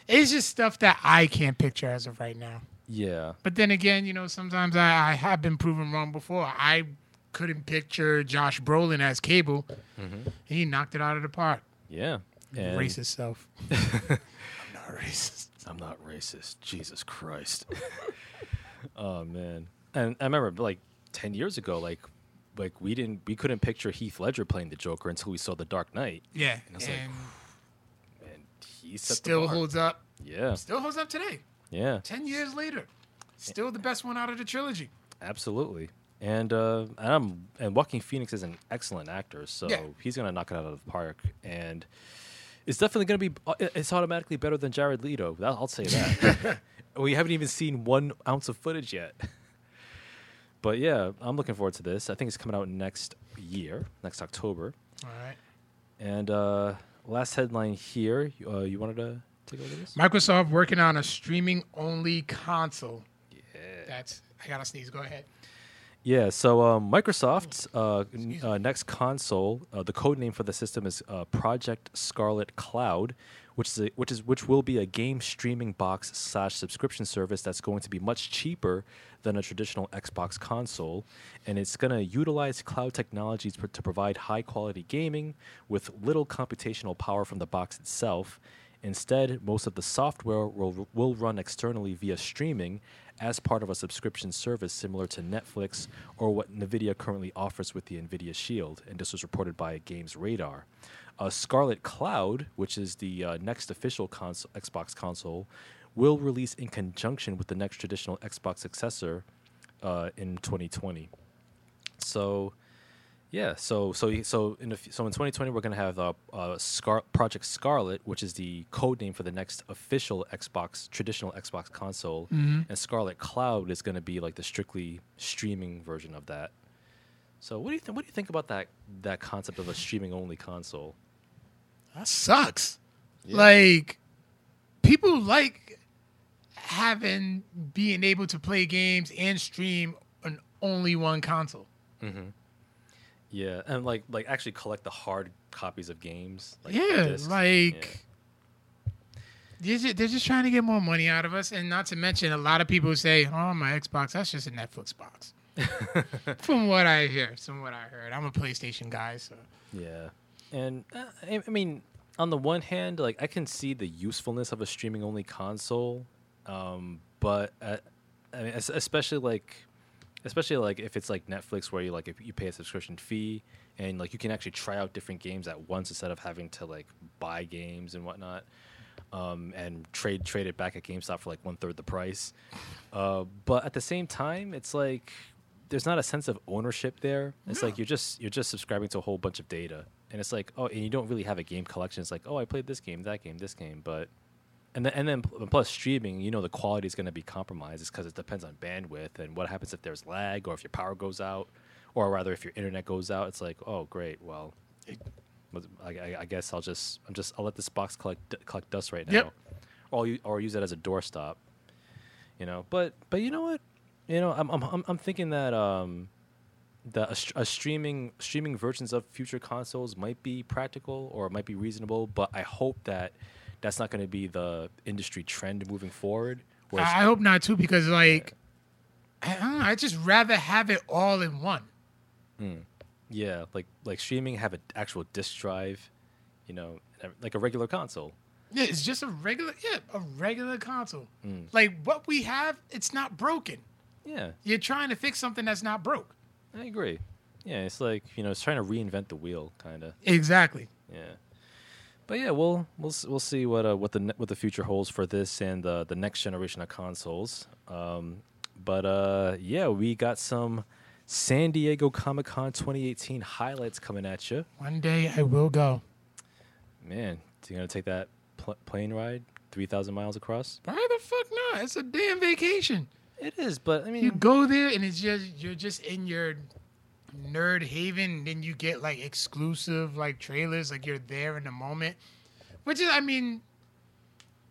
it's just stuff that I can't picture as of right now. yeah, But then again, you know, sometimes I, I have been proven wrong before. I couldn't picture Josh Brolin as Cable. Mm-hmm. He knocked it out of the park. yeah, and, Racist self. I'm not racist. I'm not racist. Jesus Christ. oh man. And I remember like 10 years ago like like we didn't we couldn't picture Heath Ledger playing the Joker until we saw The Dark Knight. Yeah, And it's like, and And he still holds up. Yeah. Still holds up today. Yeah. Ten years later, still the best one out of the trilogy. Absolutely. And uh, and I'm and Joaquin Phoenix is an excellent actor, so Yeah. he's gonna knock it out of the park. And it's definitely gonna be. uh, It's automatically better than Jared Leto. I'll say that. we haven't even seen one ounce of footage yet. But yeah, I'm looking forward to this. I think it's coming out next year, next October. All right. And uh, last headline here. you- Uh, you wanted to take a look at this? Microsoft working on a streaming only console. Yeah. That's I gotta sneeze. Go ahead. Yeah, so um, Microsoft's uh, n- uh, next console, uh, the code name for the system is uh, Project Scarlett Cloud, which is a, which is which will be a game streaming box slash subscription service that's going to be much cheaper than a traditional Xbox console, and it's going to utilize cloud technologies pr- to provide high quality gaming with little computational power from the box itself. Instead, most of the software will, will run externally via streaming as part of a subscription service similar to Netflix or what NVIDIA currently offers with the NVIDIA Shield. And this was reported by Games Radar. Uh, Scarlett Cloud, which is the uh, next official Xbox console, will release in conjunction with the next traditional Xbox successor uh, in 2020. So, yeah, so so so in a f- so in 2020 we're gonna have uh, uh, Scar- Project Scarlett, which is the code name for the next official Xbox traditional Xbox console, and Scarlett Cloud is gonna be like the strictly streaming version of that. So what do you think? What do you think about that that concept of a streaming only console? That sucks. Yeah. Like people like having being able to play games and stream on only one console. Yeah, and like like actually collect the hard copies of games. Like yeah, discs. like they're just, they're just trying to get more money out of us, and not to mention a lot of people say, "Oh, my Xbox, that's just a Netflix box." from what I hear, from what I heard, I'm a PlayStation guy, so Yeah, and uh, I, I mean, on the one hand, like I can see the usefulness of a streaming only console, um, but uh, I mean, especially like, especially like if it's like Netflix, where you like if you pay a subscription fee and like you can actually try out different games at once instead of having to like buy games and whatnot. Um, and trade trade it back at GameStop for like one third the price, uh, but at the same time, it's like there's not a sense of ownership there. It's No. like you're just you're just subscribing to a whole bunch of data, and it's like oh, and you don't really have a game collection. It's like oh, I played this game, that game, this game, but and then and then plus streaming, you know, the quality is going to be compromised. It's because it depends on bandwidth and what happens if there's lag or if your power goes out, or rather if your internet goes out. It's like oh, great, well, I, I, I guess I'll just I'm just I'll let this box collect d- collect dust right now, Yep. or I'll or use it as a doorstop. You know, but but you know what, you know I'm I'm I'm, thinking that um that a, a streaming streaming versions of future consoles might be practical or might be reasonable, but I hope that that's not going to be the industry trend moving forward. I hope not too, because like I know, I just rather have it all in one. yeah, like like streaming have an actual disk drive, you know, like a regular console. Yeah, it's just a regular, yeah, a regular console. Mm. Like what we have, it's not broken. Yeah, You're trying to fix something that's not broke. I agree. Yeah, it's like you know, it's trying to reinvent the wheel, kind of. Exactly. Yeah, but yeah, we'll we'll we'll see what uh, what the what the future holds for this and the the next generation of consoles. Um, but uh, yeah, we got some San Diego Comic Con 2018 highlights coming at you. One day I will go. Man, you gonna take that pl- plane ride, three thousand miles across? Why the fuck not? It's a damn vacation. It is, but I mean, You go there and it's just you're just in your nerd haven. Then you get like exclusive like trailers, like you're there in the moment. Which is, I mean,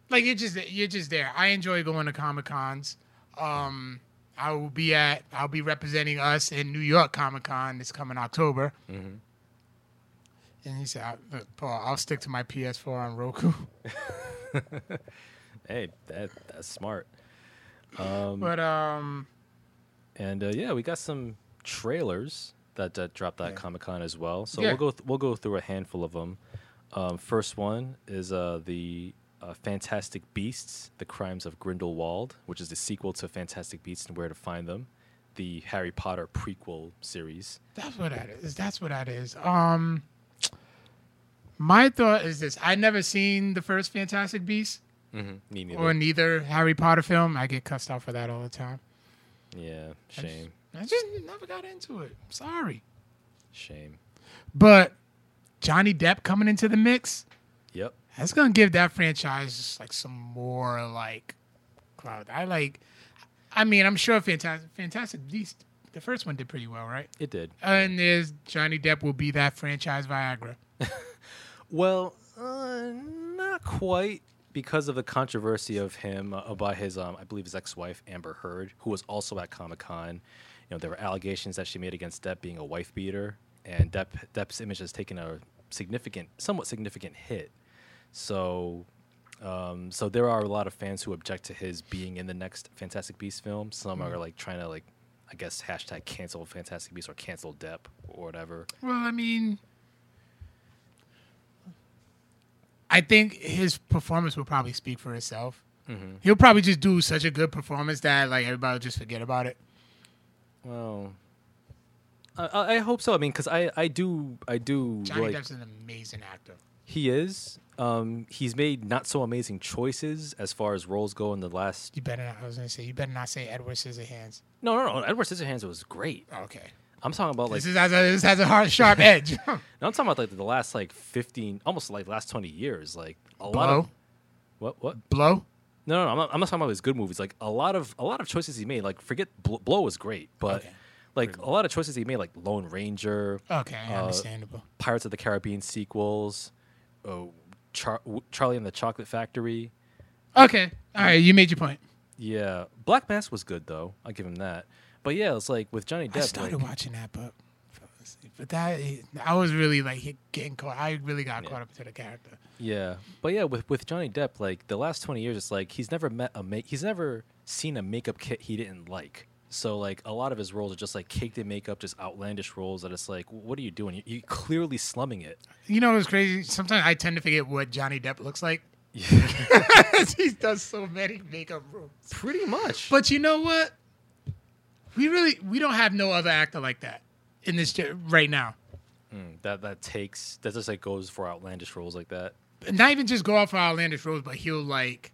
like you're just you're just there. I enjoy going to comic cons. Um, I will be at I'll be representing us in New York Comic Con this coming October. Mhm. And he said, look, "Paul, I'll stick to my PS4 on Roku." hey, that that's smart. Um, but um, And uh, yeah, we got some trailers that, that dropped at Yeah. Comic Con as well. So Yeah. we'll go th- we'll go through a handful of them. Um, first one is uh, the uh, Fantastic Beasts: The Crimes of Grindelwald, which is the sequel to Fantastic Beasts and Where to Find Them, the Harry Potter prequel series. That's what that is. That's what that is. Um, my thought is this: I never seen the first Fantastic Beasts Mm-hmm. Me neither. or neither Harry Potter film. I get cussed out for that all the time. yeah, shame, I just never got into it. I'm Sorry, shame. but Johnny Depp coming into the mix. Yep. That's gonna give that franchise just like some more like cloud. I like. I mean, I'm sure Fantastic Fantastic Beast. The first one did pretty well, right? It did. And there's Johnny Depp will be that franchise Viagra. Well, uh, not quite because of the controversy of him uh, about his, um, I believe, his ex-wife Amber Heard, who was also at Comic Con. You know, there were allegations that she made against Depp being a wife beater, and Depp Depp's image has taken a significant, somewhat significant hit. So, um, so there are a lot of fans who object to his being in the next Fantastic Beasts film. Some are like trying to like, I guess, hashtag cancel Fantastic Beasts or cancel Depp or whatever. Well, I mean, I think his performance will probably speak for itself. Mm-hmm. He'll probably just do such a good performance that like everybody will just forget about it. Well, I, I I hope so. I mean, because I, I do I do Johnny like Depp's an amazing actor. he is. Um, he's made not so amazing choices as far as roles go in the last. You better not. I was gonna say you better not say Edward Scissorhands. No, no, no. Edward Scissorhands was great. Okay, I'm talking about like this is has a, this has a hard sharp edge. no, I'm talking about like the last like 15, almost like last 20 years. Like a lot of what what. blow. No, no, no. I'm not, I'm not talking about his good movies. Like a lot of a lot of choices he made. Like forget Bl- Blow was great, but Okay. like a lot of choices he made, like Lone Ranger, Okay, Uh, understandable. Pirates of the Caribbean sequels, oh, Char- Charlie and the Chocolate Factory. Okay, all right, you made your point. Yeah, Black Mass was good though. I'll give him that. But yeah, it's like with Johnny Depp. I started like, watching that, but but that I was really like getting caught. I really got Yeah. caught up to the character. yeah, but yeah, with with Johnny Depp, like the last twenty years, it's like he's never met a make. He's never seen a makeup kit he didn't like. So like a lot of his roles are just like caked in makeup, just outlandish roles that it's like, what are you doing? You- You're clearly slumming it. You know what's crazy? Sometimes I tend to forget what Johnny Depp looks like. he does so many makeup roles. Pretty much. But you know what? We really we don't have no other actor like that in this right now. Mm, that that takes that just like goes for outlandish roles like that. Not even just go out for outlandish roles, but he'll like.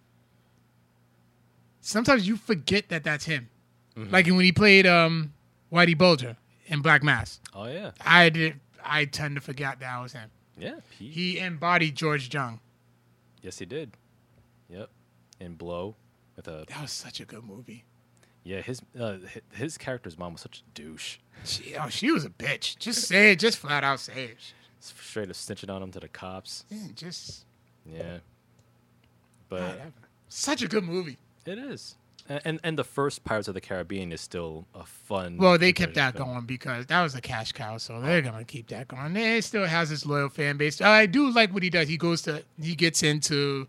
Sometimes you forget that that's him. Like when he played um, Whitey Bulger in Black Mass. Oh yeah, I did. I tend to forget that was him. yeah. He, He embodied George Jung. yes, he did. Yep. In Blow, with a That was such a good movie. Yeah. His uh, his character's mom was such a douche. She, oh, she was a bitch. Just say it. Just flat out say it. Straight up snitching on him to the cops. Yeah, just Yeah. But whatever. Such a good movie. it is. And, and and the first Pirates of the Caribbean is still a fun. Well, they kept that film. going because that was a cash cow, so they're gonna keep that going. It still has its loyal fan base. I do like what he does. He goes to he gets into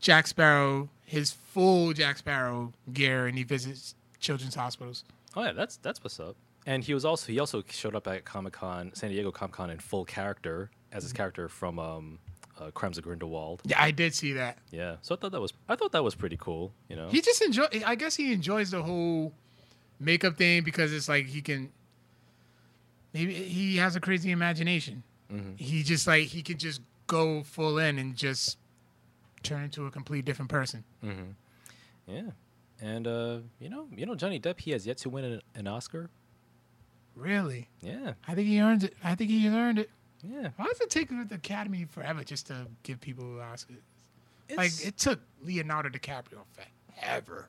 Jack Sparrow, his full Jack Sparrow gear, and he visits children's hospitals. Oh yeah, that's that's what's up. And he was also he also showed up at Comic Con, San Diego Comic Con in full character as his character from um, uh, Crimes of Grindelwald. Yeah, I did see that. Yeah, so I thought that was I thought that was pretty cool. You know, He just enjoy. I guess he enjoys the whole makeup thing because it's like he can. Maybe he has a crazy imagination. Mhm. He just like he could just go full in and just turn into a complete different person. Mm-hmm. Yeah, and uh, you know, you know, Johnny Depp he has yet to win an, an Oscar. Really, Yeah, I think he earned it. I think he earned it. yeah. Why does it take the Academy forever just to give people Oscars? It's, Like it took Leonardo DiCaprio forever.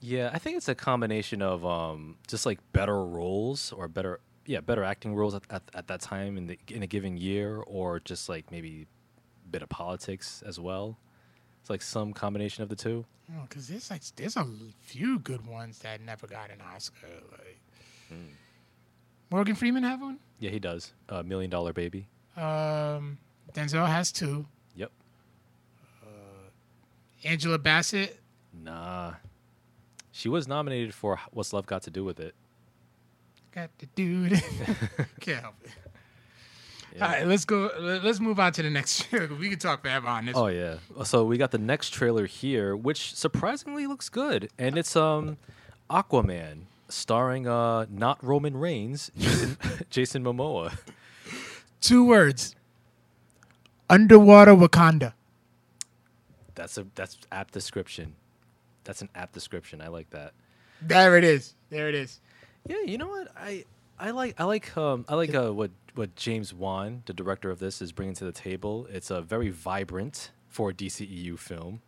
yeah, I think it's a combination of um, just like better roles or better, yeah, better acting roles at, at, at that time in the in a given year, or just like maybe a bit of politics as well. It's like some combination of the two. Because there's like there's a few good ones that never got an Oscar. Like Morgan Freeman have one. Yeah, he does. Uh, Million Dollar Baby. Um, Denzel has two. Yep. Angela Bassett. Nah. She was nominated for What's Love Got to Do with It. Got the dude. Can't help it. All right, let's go. let- Let's move on to the next. we can talk forever on this. Oh yeah. So we got the next trailer here, which surprisingly looks good, and it's um Aquaman, starring uh not Roman Reigns, Jason, Jason Momoa. Two words. Underwater Wakanda. That's a that's apt description. That's an apt description. I like that. There it is. There it is. Yeah, you know what? I I like I like um I like uh, what what James Wan, the director of this, is bringing to the table. It's a very vibrant for a DCEU film.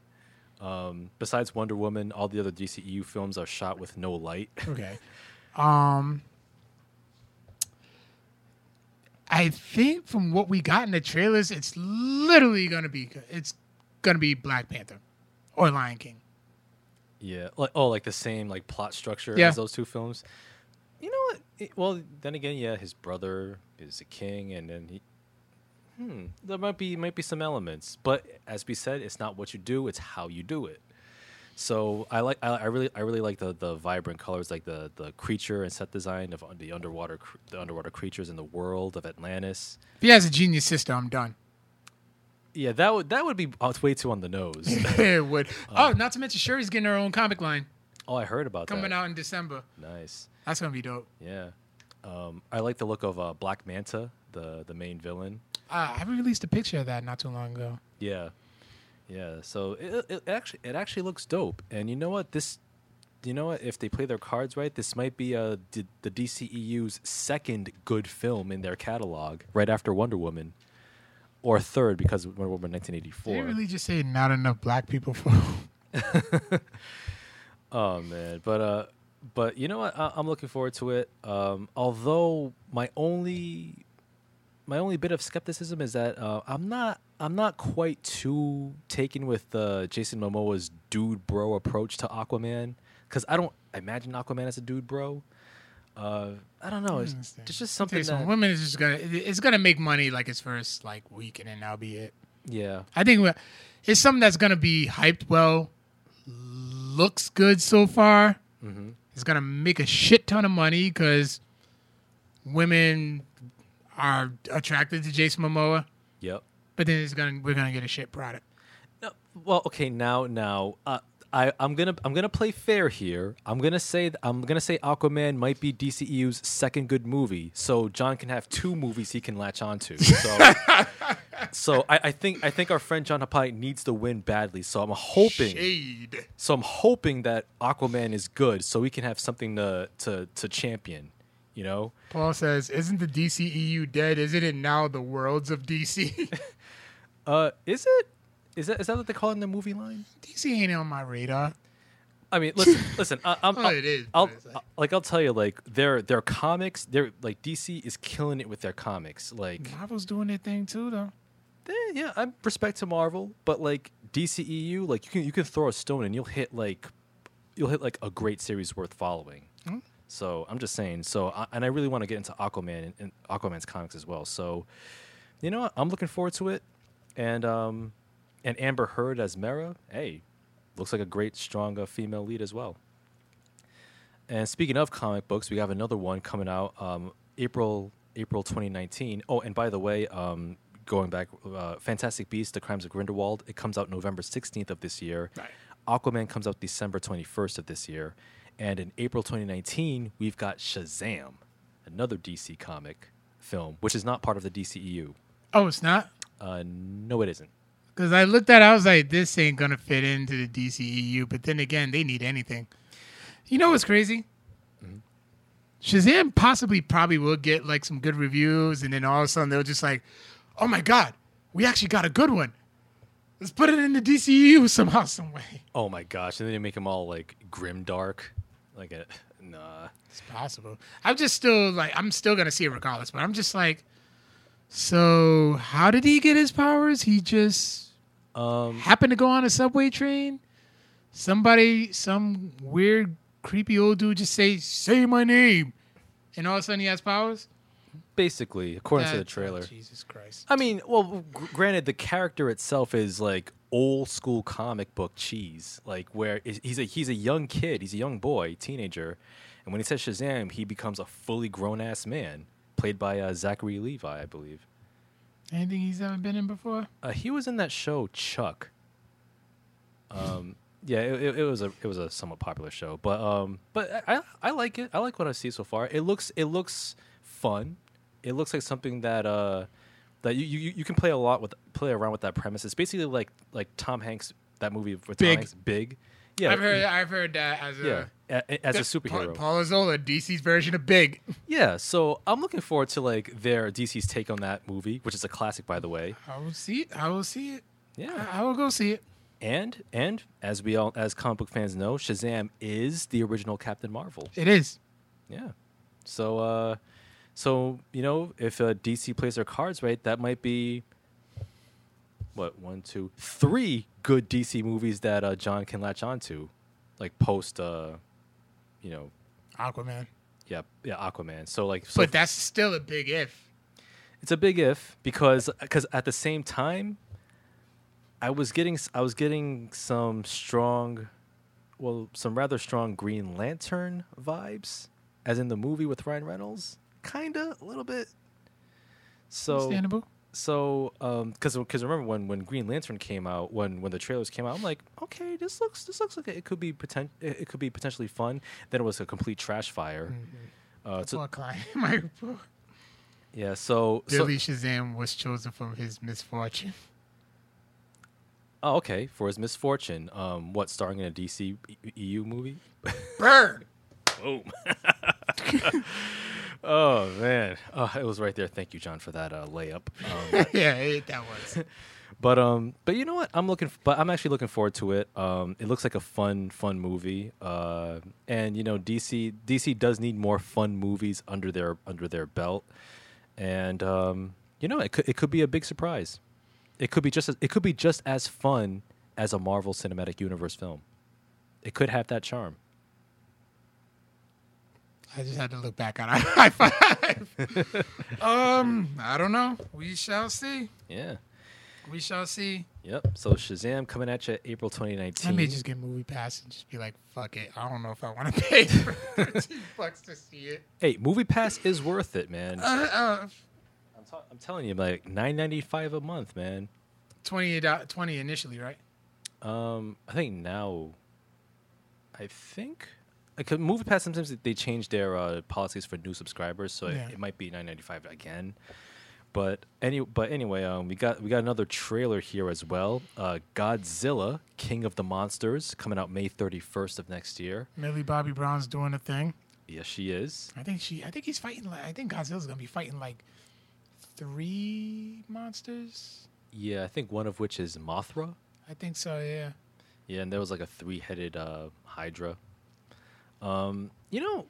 Um, besides Wonder Woman, all the other DCEU films are shot with no light. Okay. Um I think from what we got in the trailers, it's literally gonna be it's gonna be Black Panther or Lion King. Yeah, like oh, like the same like plot structure Yeah. as those two films. You know what? It- well, then again, yeah, his brother is a king, and then he. Hmm, there might be might be some elements, but as we said, it's not what you do; it's how you do it. So I like I, I really I really like the the vibrant colors, like the the creature and set design of the underwater the underwater creatures in the world of Atlantis. If he has a genius sister, I'm done. Yeah, that would that would be uh, way too on the nose. it would. oh, not to mention Shuri's getting her own comic line oh, I heard about that. coming that. out in December. Nice. That's gonna be dope. Yeah. Um, I like the look of uh, Black Manta, the the main villain. Uh, I released a picture of that not too long ago. Yeah, yeah. So it, it actually it actually looks dope. And you know what? This, you know what? If they play their cards right, this might be uh, d- the DCEU's second good film in their catalog, right after Wonder Woman, or third because Wonder Woman Did 1984. they really just say not enough black people for? Oh man, but uh, but you know what? I- I'm looking forward to it. Um, although my only my only bit of skepticism is that uh, I'm not I'm not quite too taken with uh, Jason Momoa's dude bro approach to Aquaman because I don't imagine Aquaman as a dude bro. Uh, I don't know. It's, it's just something that women is just gonna it's gonna make money like its first like week and then that'll be it. yeah I think it's something that's gonna be hyped well, looks good so far. Hmm It's gonna make a shit ton of money because women are attracted to Jason Momoa. yep. But then it's gonna we're gonna get a shit product. No, well, okay, now, now, uh, I, I'm gonna, I'm gonna play fair here. I'm gonna say, I'm gonna say Aquaman might be DCEU's second good movie, so John can have two movies he can latch onto. So, so I, I think, I think our friend John Hapai needs to win badly. So I'm hoping, Shade. so I'm hoping that Aquaman is good, so we can have something to, to, to champion. You know, Paul says, "Isn't the DCEU dead? Isn't it now the worlds of DC? uh, is it? Is that, is that what they call it in the movie line? DC ain't on my radar. I mean, listen, listen. I, I'm, Oh, it is, I'll, but it's like- like, I'll tell you, like their their comics, they're like DC is killing it with their comics. Like, Marvel's doing their thing too, though. eh, yeah, I respect to Marvel, but like DCEU, like you can you can throw a stone and you'll hit like you'll hit like a great series worth following. Hmm. So I'm just saying. So I, and I really want to get into Aquaman and, and Aquaman's comics as well. So you know what? I'm looking forward to it, and um, and Amber Heard as Mera. Hey, looks like a great, strong uh, female lead as well. And speaking of comic books, we have another one coming out um, April April 2019. Oh, and by the way, um, going back, uh, Fantastic Beasts: The Crimes of Grindelwald. It comes out November 16th of this year. Right. Aquaman comes out December 21st of this year. And in April 2019, we've got Shazam, another DC comic film, which is not part of the DCEU. Oh, it's not. Uh, no, it isn't. Because I looked at, it, I was like, this ain't gonna fit into the DCEU. But then again, they need anything. You know what's crazy? Mm-hmm. Shazam possibly probably will get like some good reviews, and then all of a sudden they'll just like, oh my god, we actually got a good one. Let's put it in the DCEU somehow, some way. Oh my gosh! And then they make them all like grim dark, like a nah. It's possible. I'm just still like, I'm still gonna see it regardless. But I'm just like, so how did he get his powers? He just Um, happened to go on a subway train. Somebody, some weird, creepy old dude just say, "Say my name," and all of a sudden he has powers. basically, according to the oh, trailer. Jesus Christ! I mean, well, gr- granted, the character itself is like old school comic book cheese, like where he's a he's a young kid, he's a young boy, teenager, and when he says Shazam, he becomes a fully grown ass man, played by uh, Zachary Levi, I believe. Anything he's ever been in before? Uh, he was in that show Chuck. Um, yeah, it, it, it was a it was a somewhat popular show, but um, but I I like it. I like what I see so far. It looks it looks fun. It looks like something that uh that you, you you can play a lot with play around with that premise. It's basically like like Tom Hanks that movie with Tom Big. Hanks, Big. Yeah, I've heard. I've heard that as yeah, a- as a superhero. Paul Zola, DC's version of Big. Yeah, so I'm looking forward to like their DC's take on that movie, which is a classic, by the way. I will see it. I will see it. Yeah, I I will go see it. and and as we all as comic book fans know, Shazam is the original Captain Marvel. It is. Yeah, so uh, so you know if uh, DC plays their cards right, that might be what one, two, three good DC movies that uh, John can latch onto, like post, uh, you know, Aquaman. yeah, yeah, Aquaman. So like, so But that's still a big if. it's a big if because because at the same time i was getting i was getting some strong well some rather strong green lantern vibes as in the movie with ryan reynolds kinda a little bit so Understandable. So um because because remember when when green lantern came out when when the trailers came out i'm like okay this looks this looks like it could be potent it could be potentially fun then it was a complete trash fire uh so. My poor- yeah so, so Billy Shazam was chosen from his misfortune. Oh, okay. For his misfortune, um, what starring in a DC EU movie? Burn. Boom. oh man, oh, it was right there. Thank you, John, for that uh, layup. Um, yeah, it, that was. but um, but you know what? I'm looking. but I'm actually looking forward to it. Um, it looks like a fun, fun movie. Uh, and you know, DC DC does need more fun movies under their under their belt. And um, you know, it could it could be a big surprise. It could be just as, it could be just as fun as a Marvel Cinematic Universe film. It could have that charm. I just had to look back on our high five. um, I don't know. We shall see. Yeah. We shall see. Yep. So Shazam coming at you April 2019. I may just get movie pass and just be like, fuck it. I don't know if I want to pay for 13 bucks to see it. hey, Movie Pass is worth it, man. Uh, uh, I'm, ta- I'm telling you, like 9.95 a month, man. 28 do- 20 initially, right? Um, I think now, I think like uh, Movie Pass sometimes they change their uh, policies for new subscribers, so Yeah. it, it might be 9.95 again. But any, but anyway, um, we got we got another trailer here as well. Uh, Godzilla, King of the Monsters, coming out May 31st of next year. Millie Bobby Brown's doing a thing. Yes, she is. I think she. I think he's fighting. Like, I think Godzilla's gonna be fighting like three monsters. Yeah, I think one of which is Mothra. I think so. Yeah. Yeah, and there was like a three-headed uh, Hydra. Um, you know,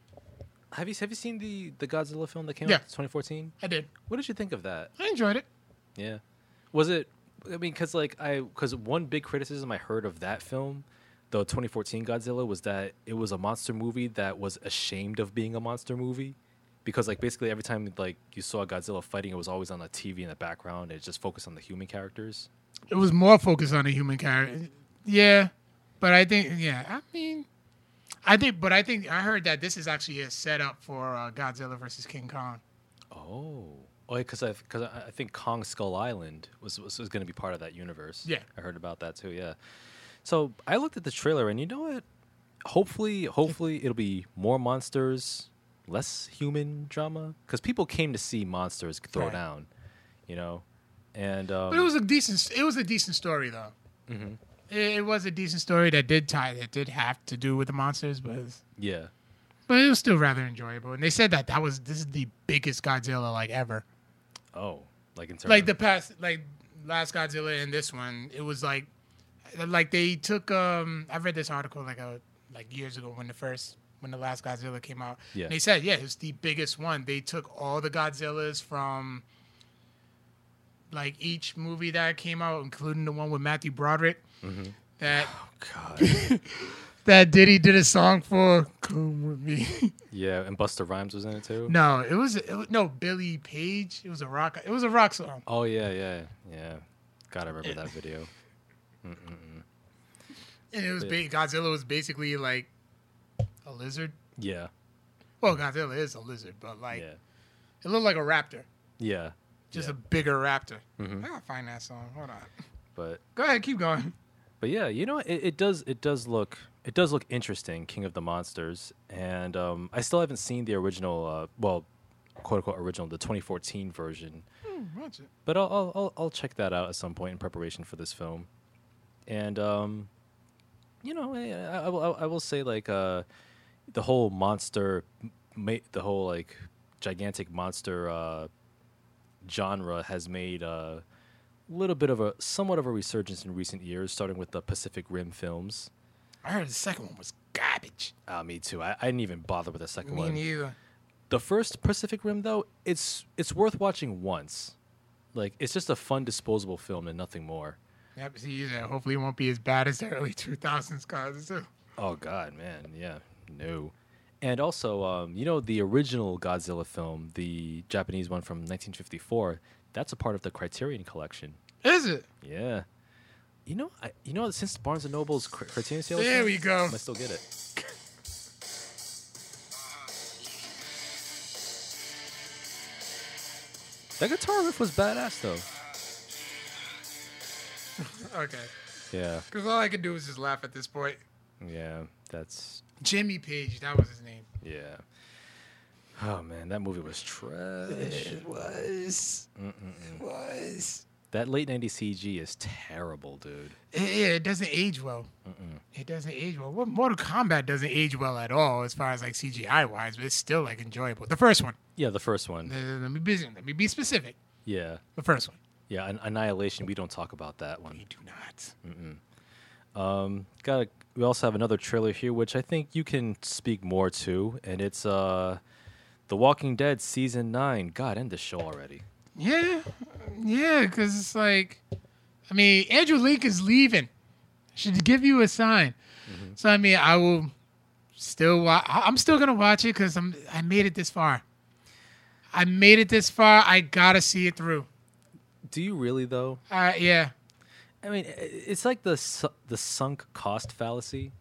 have you have you seen the the Godzilla film that came Yeah. out 2014? I did. What did you think of that? I enjoyed it. Yeah, was it? I mean, because like I because one big criticism I heard of that film, the 2014 Godzilla, was that it was a monster movie that was ashamed of being a monster movie. Because like basically every time like you saw Godzilla fighting, it was always on the TV in the background. It just focused on the human characters. It was more focused on the human character. Yeah, but I think yeah. I mean, I think, but I think I heard that this is actually a setup for uh, Godzilla versus King Kong. Oh, oh, because I because I think Kong Skull Island was was, was going to be part of that universe. Yeah. I heard about that too. Yeah. So I looked at the trailer, and you know what? Hopefully, hopefully it'll be more monsters, less human drama, because people came to see monsters throw Right. down, you know, and um, But it was a decent. It was a decent story though. Mhm. It, it was a decent story that did tie. That did have to do with the monsters, but yeah, but it was still rather enjoyable. And they said that that was this is the biggest Godzilla like ever. oh, like in terms like the past like last Godzilla and this one, it was like like they took um I read this article like a like years ago when the first when the last Godzilla came out. Yeah. They said, yeah, it's the biggest one. They took all the Godzillas from like each movie that came out, including the one with Matthew Broderick. Mm-hmm. That God, that Diddy did a song for Come with me. yeah, and Busta Rhymes was in it too. no, it was, it was no Billy Page. It was a rock. It was a rock song. Oh yeah, yeah, yeah. Gotta remember that video. And it was ba- Godzilla was basically like a lizard. Yeah, Well, Godzilla is a lizard, but like yeah, it looked like a raptor. yeah. Just Yeah. a bigger raptor. Mhm. I gotta find that song. Hold on. But Go ahead, keep going. But yeah, you know, it, it does it does look it does look interesting, King of the Monsters, and um, I still haven't seen the original, uh, well, quote unquote original, the 2014 version. Hmm, watch it. But I'll, I'll I'll I'll check that out at some point in preparation for this film, and um, you know, I, I, I will I will say like uh, the whole monster, ma- the whole like gigantic monster uh, genre has made a little bit of a somewhat of a resurgence in recent years, starting with the Pacific Rim films. I heard the second one was garbage. Uh, me too. I, I didn't even bother with the second Me one. neither. The first Pacific Rim though, it's it's worth watching once. Like it's just a fun disposable film and nothing more. Yep, see there. Hopefully, it won't be as bad as the early 2000s cars, too. Oh God, man, yeah, no. And also, um, you know, the original Godzilla film, the Japanese one from 1954, that's a part of the Criterion Collection. Is it? Yeah. You know, I, you know, since Barnes and Noble's Cri- Criterion sale, There we go. I still get it. That guitar riff was badass, though. Okay. Yeah, Because all I can do is just laugh at this point. yeah, that's Jimmy Page, that was his name. yeah. Oh man, that movie was trash. It was. It was. That late '90s CG is terrible, dude. It, yeah, it doesn't age well. It doesn't age well. Well, Mortal Kombat doesn't age well at all as far as like CGI wise, but it's still like enjoyable. The first one. Yeah, the first one. Uh, Let me be, let me be specific. Yeah, The first one. yeah. Annihilation. We don't talk about that one. We do not. Um, got. A, we also have another trailer here, which I think you can speak more to, and it's uh, The Walking Dead season nine. God, end the show already. Yeah, yeah, because it's like, I mean, Andrew Lincoln's leaving. Should give you a sign. So I mean, I will still. watch. I'm still gonna watch it because I'm. I made it this far. I made it this far. I gotta see it through. Do you really though? Uh, yeah. I mean, it's like the su- the sunk cost fallacy.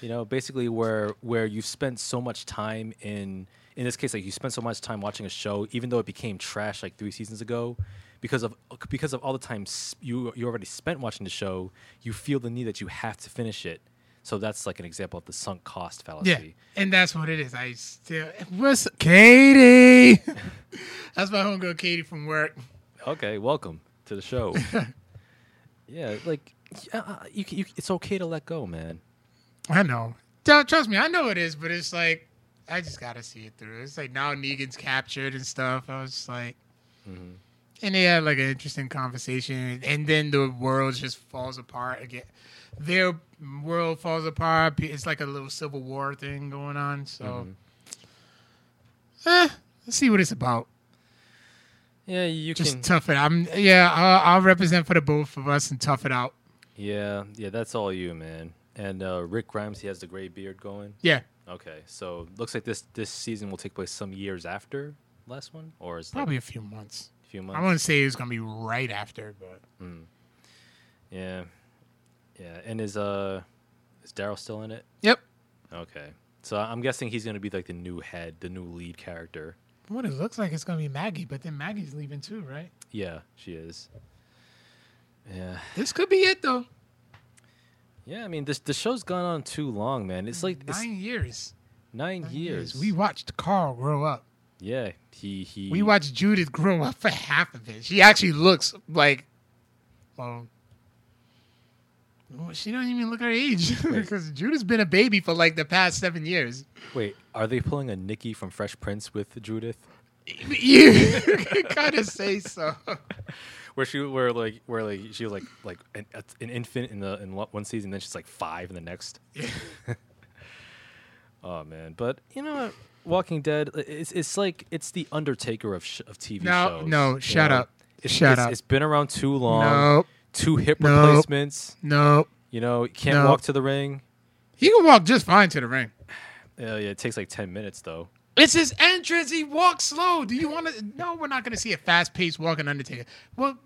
You know, basically where where you've spent so much time in in this case, like you spent so much time watching a show, even though it became trash like three seasons ago, because of because of all the time you you already spent watching the show, you feel the need that you have to finish it. So that's like an example of the sunk cost fallacy. Yeah, and that's what it is. I still what's Katie? that's my homegirl Katie from work. Okay, welcome to the show. yeah, like uh, you, you, it's okay to let go, man. I know. Tr- Trust me, I know it is, but it's like I just gotta see it through. It's like now Negan's captured and stuff. I was just like, and they had like an interesting conversation, and then the world just falls apart again. Their world falls apart. It's like a little civil war thing going on. So, eh, let's see what it's about. Yeah, you Just can. tough it. I'm yeah. I'll, I'll represent for the both of us and tough it out. Yeah, yeah, that's all you, man. And uh, Rick Grimes, he has the gray beard going. Yeah, Okay, so looks like this this season will take place some years after last one, or is probably like a few months. a few months. I months? wouldn't say it's gonna be right after, but Yeah, yeah. And is uh is Daryl still in it? yep. Okay, so I'm guessing he's gonna be like the new head, the new lead character. What it looks like it's gonna be Maggie, but then Maggie's leaving too, right? Yeah, she is. Yeah, This could be it though. yeah. I mean, this the show's gone on too long, man. It's like it's Nine years. nine, Nine years. We watched Carl grow up. yeah, he he. We watched Judith grow up for half of it. She actually looks like, well, well, she don't even look her age because Judith's been a baby for like the past seven years. Wait, are they pulling a Nikki from Fresh Prince with Judith? You kind of say so. where she where like where like she was like like an, an infant in the in one season, then she's like five in the next. oh man, but you know, what? Walking Dead, it's it's like it's the Undertaker of sh- of TV No, shows. no, you shut know? up. It's, Shut it's, up. It's been around too long. Nope, Two hip Nope. replacements. nope. You know, you can't No. walk to the ring. He can walk just fine to the ring. Uh, yeah, it takes like ten minutes though. It's his entrance. He walks slow. Do you want to? No, we're not going to see a fast paced walking Undertaker. Well,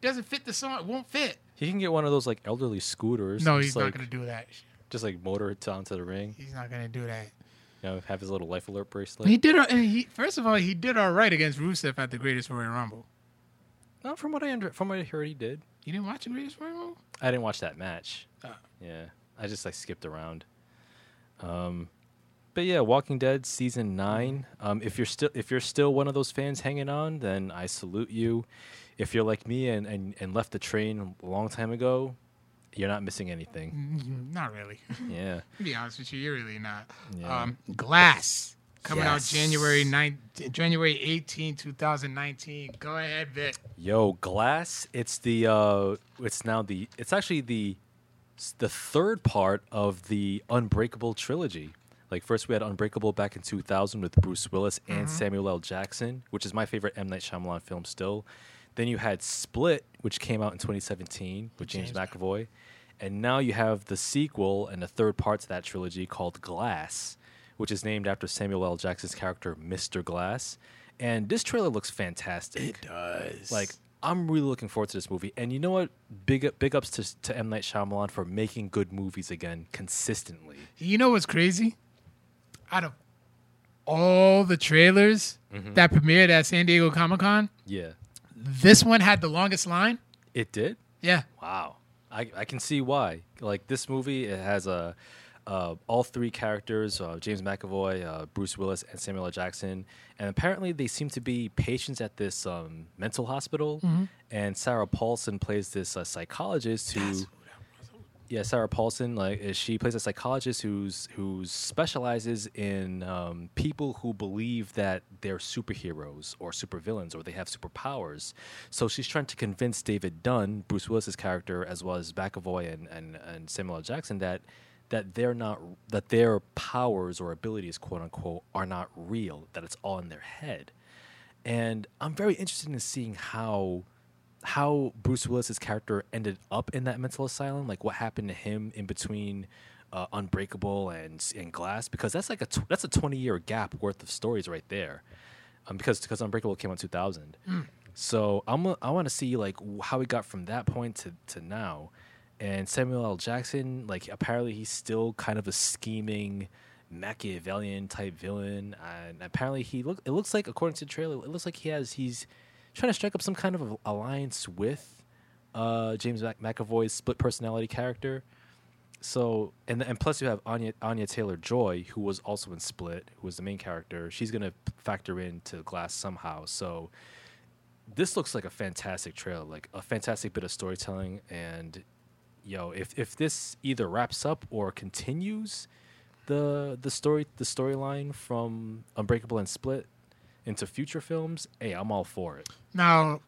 doesn't fit the song. It won't fit. He can get one of those like elderly scooters. No, he's not like, going to do that. Just like motor it down to the ring. He's not going to do that. You know, have his little life alert bracelet. He did. And he first of all, he did all right against Rusev at the Greatest Royal Rumble. No, from what I under, from what I heard, he did. You didn't watch the Greatest Rumble? I didn't watch that match. Ah. Yeah, I just like skipped around. Um, but yeah, Walking Dead season nine. Um, if you're still if you're still one of those fans hanging on, then I salute you. If you're like me and, and, and left the train a long time ago, you're not missing anything. Mm, Not really. Yeah. to be honest with you, you're really not. Yeah. Um, Glass coming Yes. out January 9, January 18, 2019. Go ahead, Vic. Yo, Glass. It's the uh, it's now the it's actually the the third part of the Unbreakable trilogy. Like first we had Unbreakable back in 2000 with Bruce Willis and Samuel L. Jackson, which is my favorite M Night Shyamalan film still. Then you had Split, which came out in 2017 with James, James McAvoy, and now you have the sequel and the third part to that trilogy called Glass, which is named after Samuel L. Jackson's character Mr. Glass. And this trailer looks fantastic. It does. Like I'm really looking forward to this movie. And you know what? Big up, big ups to to M Night Shyamalan for making good movies again consistently. you know what's crazy? Out of all the trailers Mm-hmm. that premiered at San Diego Comic Con, Yeah, this one had the longest line. it did. Yeah. Wow, I I can see why. Like this movie, it has a. Uh, all three characters, uh, James McAvoy, uh, Bruce Willis, and Samuel L. Jackson, and apparently they seem to be patients at this um, mental hospital. And Sarah Paulson plays this uh, psychologist who, yeah, Sarah Paulson, like she plays a psychologist who's who specializes in um, people who believe that they're superheroes or supervillains or they have superpowers. So she's trying to convince David Dunn, Bruce Willis's character, as well as McAvoy and, and, and Samuel L. Jackson, that that they're not that their powers or abilities, quote unquote, are not real. That it's all in their head. And I'm very interested in seeing how how Bruce Willis's character ended up in that mental asylum, like what happened to him in between uh, Unbreakable and and Glass, because that's like a tw- that's a 20 year gap worth of stories right there, um, because because Unbreakable came out in 2000. So I'm a, I want to see like how we got from that point to to now, and Samuel L. Jackson, like apparently he's still kind of a scheming. Machiavellian type villain, and apparently he look. It looks like, according to the trailer, it looks like he has he's trying to strike up some kind of alliance with uh, James McAvoy's split personality character. So and and plus you have Anya Anya Taylor Joy, who was also in Split, who was the main character. She's gonna factor into Glass somehow. So this looks like a fantastic trailer, like a fantastic bit of storytelling. And yo, if if this either wraps up or continues the the story the storyline from Unbreakable and Split into future films, hey, I'm all for it. Now,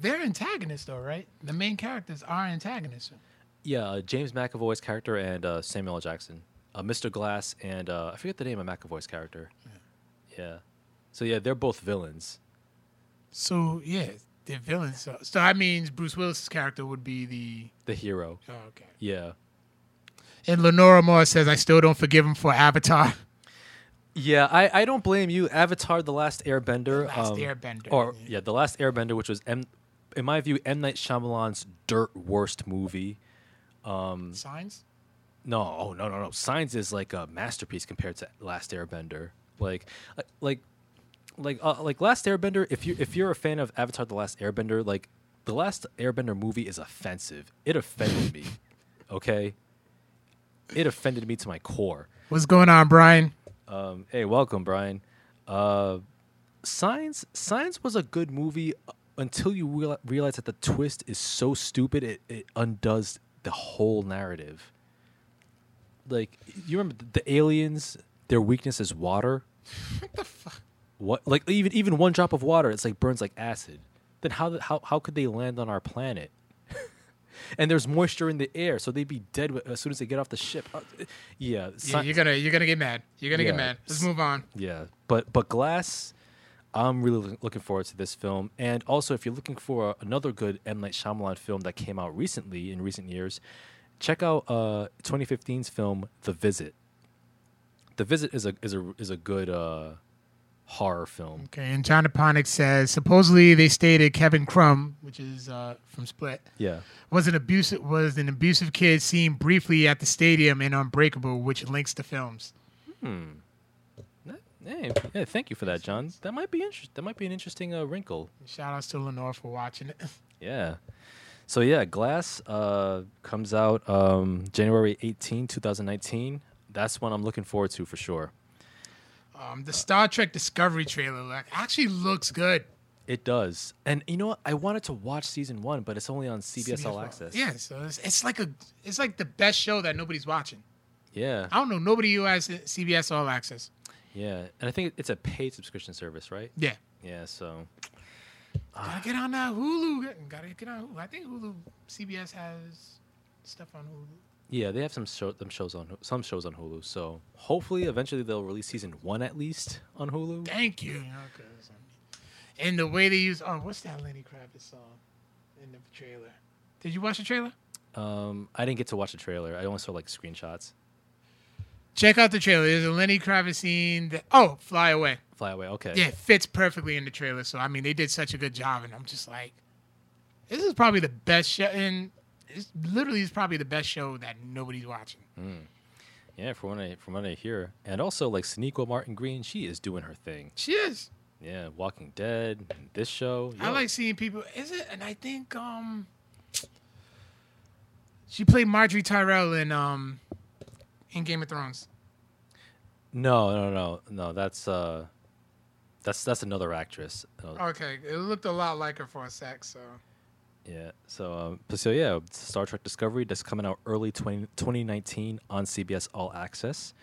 they're antagonists, though, right? The main characters are antagonists. Yeah, uh, James McAvoy's character and uh, Samuel L. Jackson, uh, Mr. Glass, and uh, I forget the name of McAvoy's character. Yeah. So yeah, they're both villains. So, yeah, they're villains. So, so that means Bruce Willis's character would be the. The hero. Oh, okay. Yeah. And Lenora Moore says, I still don't forgive him for Avatar. Yeah, I, I don't blame you. Avatar: The Last Airbender. Last um, Airbender, Or yeah. yeah, The Last Airbender, which was M, in my view, M Night Shyamalan's dirt worst movie. Signs? No, oh no, no, no. Signs is like a masterpiece compared to Last Airbender. Like, like, like, uh, like Last Airbender. If you if you're a fan of Avatar: The Last Airbender, like the Last Airbender movie is offensive. It offended me. Okay, it offended me to my core. What's going on, Brian? Um, hey, welcome, Brian. Uh, Signs Signs was a good movie uh, until you real- realize that the twist is so stupid it, it undoes the whole narrative. Like you remember the aliens, their weakness is water. What the fuck? What like even even one drop of water, it's like burns like acid. Then how the- how how could they land on our planet? and there's moisture in the air, so they'd be dead as soon as they get off the ship. Uh, yeah, Yeah, you're gonna you're gonna get mad. You're gonna Yeah. get mad. Let's move on. yeah, but but Glass, I'm really looking forward to this film. And also, if you're looking for another good M Night Shyamalan film that came out recently in recent years, check out uh, 2015's film The Visit. The Visit is a is a is a good uh, horror film. Okay, and John Aponic says supposedly they stated Kevin Crumb, which is uh, from Split, Yeah, was an abusive was an abusive kid seen briefly at the stadium in Unbreakable, which links to films. Hmm. hey, Yeah. Thank you for that, John. That might be interest. That might be an interesting uh, wrinkle. Shout outs to Lenore for watching it. Yeah. So yeah, Glass uh, comes out um, January 18, 2019. That's one I'm looking forward to for sure. Um, the Star Trek Discovery trailer like, actually looks good. It does. And you know what? I wanted to watch season one, but it's only on CBS, All Access. Yeah, so it's, it's like a it's like the best show that nobody's watching. Yeah. I don't know nobody who has CBS All Access. Yeah. And I think it's a paid subscription service, right? Yeah, Yeah. So gotta get on that Hulu. Gotta get on. Hulu. I think Hulu CBS has stuff on Hulu. Yeah, they have some show, them shows on some shows on Hulu. So hopefully, eventually, they'll release season one at least on Hulu. Thank you. Okay. And the way they use oh, what's that Lenny Kravitz song in the trailer? Did you watch the trailer? Um, I didn't get to watch the trailer. I only saw like screenshots. Check out the trailer. There's a Lenny Kravitz scene. That, oh, Fly Away. Fly away. Okay. Yeah, it fits perfectly in the trailer. So I mean, they did such a good job, and I'm just like, this is probably the best show. And it's literally is probably the best show that nobody's watching. Yeah, from what I from what I hear, and also like Sonequa Martin Green, she is doing her thing. She is. Yeah, Walking Dead, this show. I like seeing people. Is it? And I think um, she played Margaery Tyrell in um, in Game of Thrones. No, no, no, no. That's uh, that's that's another actress. Okay, it looked a lot like her for a sec. So Yeah. So um, so yeah, Star Trek Discovery that's coming out early 20, 2019 on CBS All Access.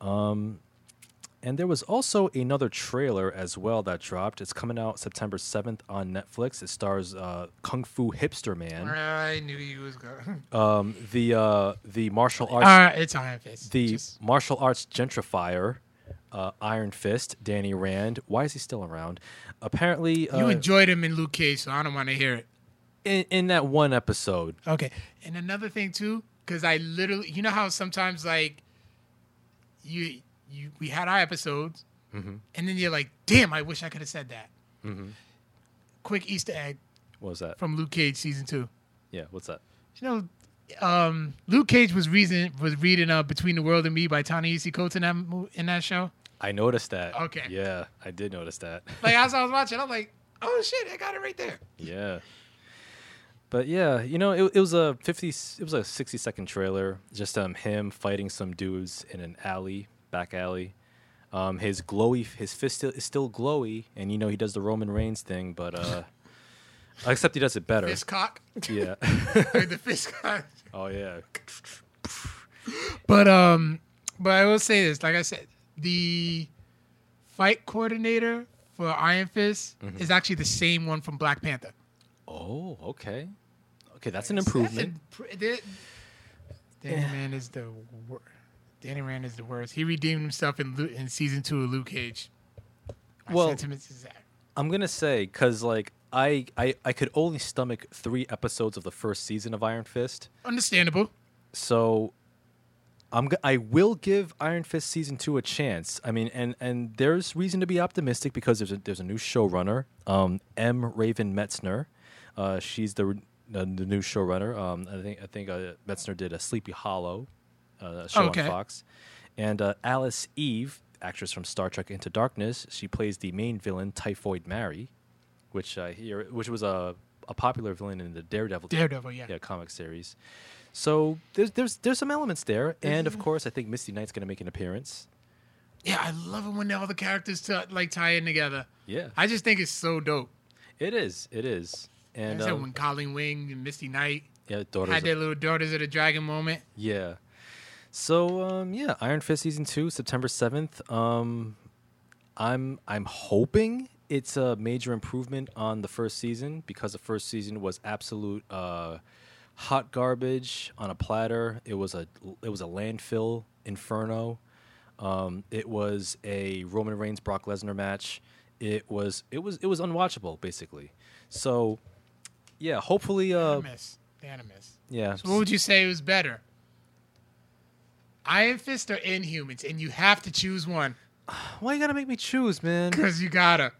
Um, and there was also another trailer as well that dropped. It's coming out September 7th on Netflix. It stars uh, Kung Fu Hipster Man, I knew you was going. um, the uh, the martial arts uh, it's Iron Fist. the Just- martial arts gentrifier, uh, Iron Fist, Danny Rand. Why is he still around? Apparently, uh, you enjoyed him in Luke Cage, so I don't want to hear it. In, in that one episode. Okay, and another thing too, because I literally, you know how sometimes like you you we had our episodes, and then you're like, damn, I wish I could have said that. Quick Easter egg What was that? from Luke Cage season two. Yeah, what's that? You know, um, Luke Cage was reason was reading uh, "Between the World and Me" by Ta-Nehisi Coates in that in that show. I noticed that. Okay. Yeah, I did notice that. Like as I was watching, I'm like, oh shit, I got it right there. yeah. But yeah, you know, it, it was a fifty. It was a sixty second trailer. Just um him fighting some dudes in an alley, back alley. Um, his glowy, his fist still, is still glowy, and you know he does the Roman Reigns thing, but uh, except he does it better. Fist cock, Yeah. the fist cock. oh yeah. But um, but I will say this, like I said, the fight coordinator for Iron Fist is actually the same one from Black Panther. Oh, okay. Okay, that's an That's improvement. impr- that- Danny Rand is the wor- Danny Rand is the worst. He redeemed himself in in season two of Luke Cage. My Well- sentiments is that. I'm gonna say because like I, I I could only stomach three episodes of the first season of Iron Fist, Understandable. so I'm I will give Iron Fist season two a chance. I mean, and and there's reason to be optimistic because there's a there's a new showrunner, um, M. Raven Metzner. Uh, she's the the, the new showrunner. Um, I think I think uh, Metzner did a Sleepy Hollow, uh, show Okay. on Fox, and uh, Alice Eve, actress from Star Trek Into Darkness, she plays the main villain Typhoid Mary, which I hear which was a a popular villain in the Daredevil Daredevil, yeah. yeah, comic series. So there's there's there's some elements there, and of course I think Misty Knight's going to make an appearance. Yeah, I love it when all the characters t- like tie in together. Yeah, I just think it's so dope. it is, it is, and um, when Colleen Wing and Misty Knight yeah, daughters. had their little daughters of the dragon moment. Yeah. So um, yeah, Iron Fist season two, September seventh. Um, I'm I'm hoping it's a major improvement on the first season because the first season was absolute uh, hot garbage on a platter. It was a it was a landfill inferno. Um, it was a Roman Reigns Brock Lesnar match. It was it was it was unwatchable basically. So yeah, hopefully uh Animus. Animus. yeah. So what would you say was better? Iron Fist or Inhumans, and you have to choose one Why you gotta make me choose, man? because you gotta.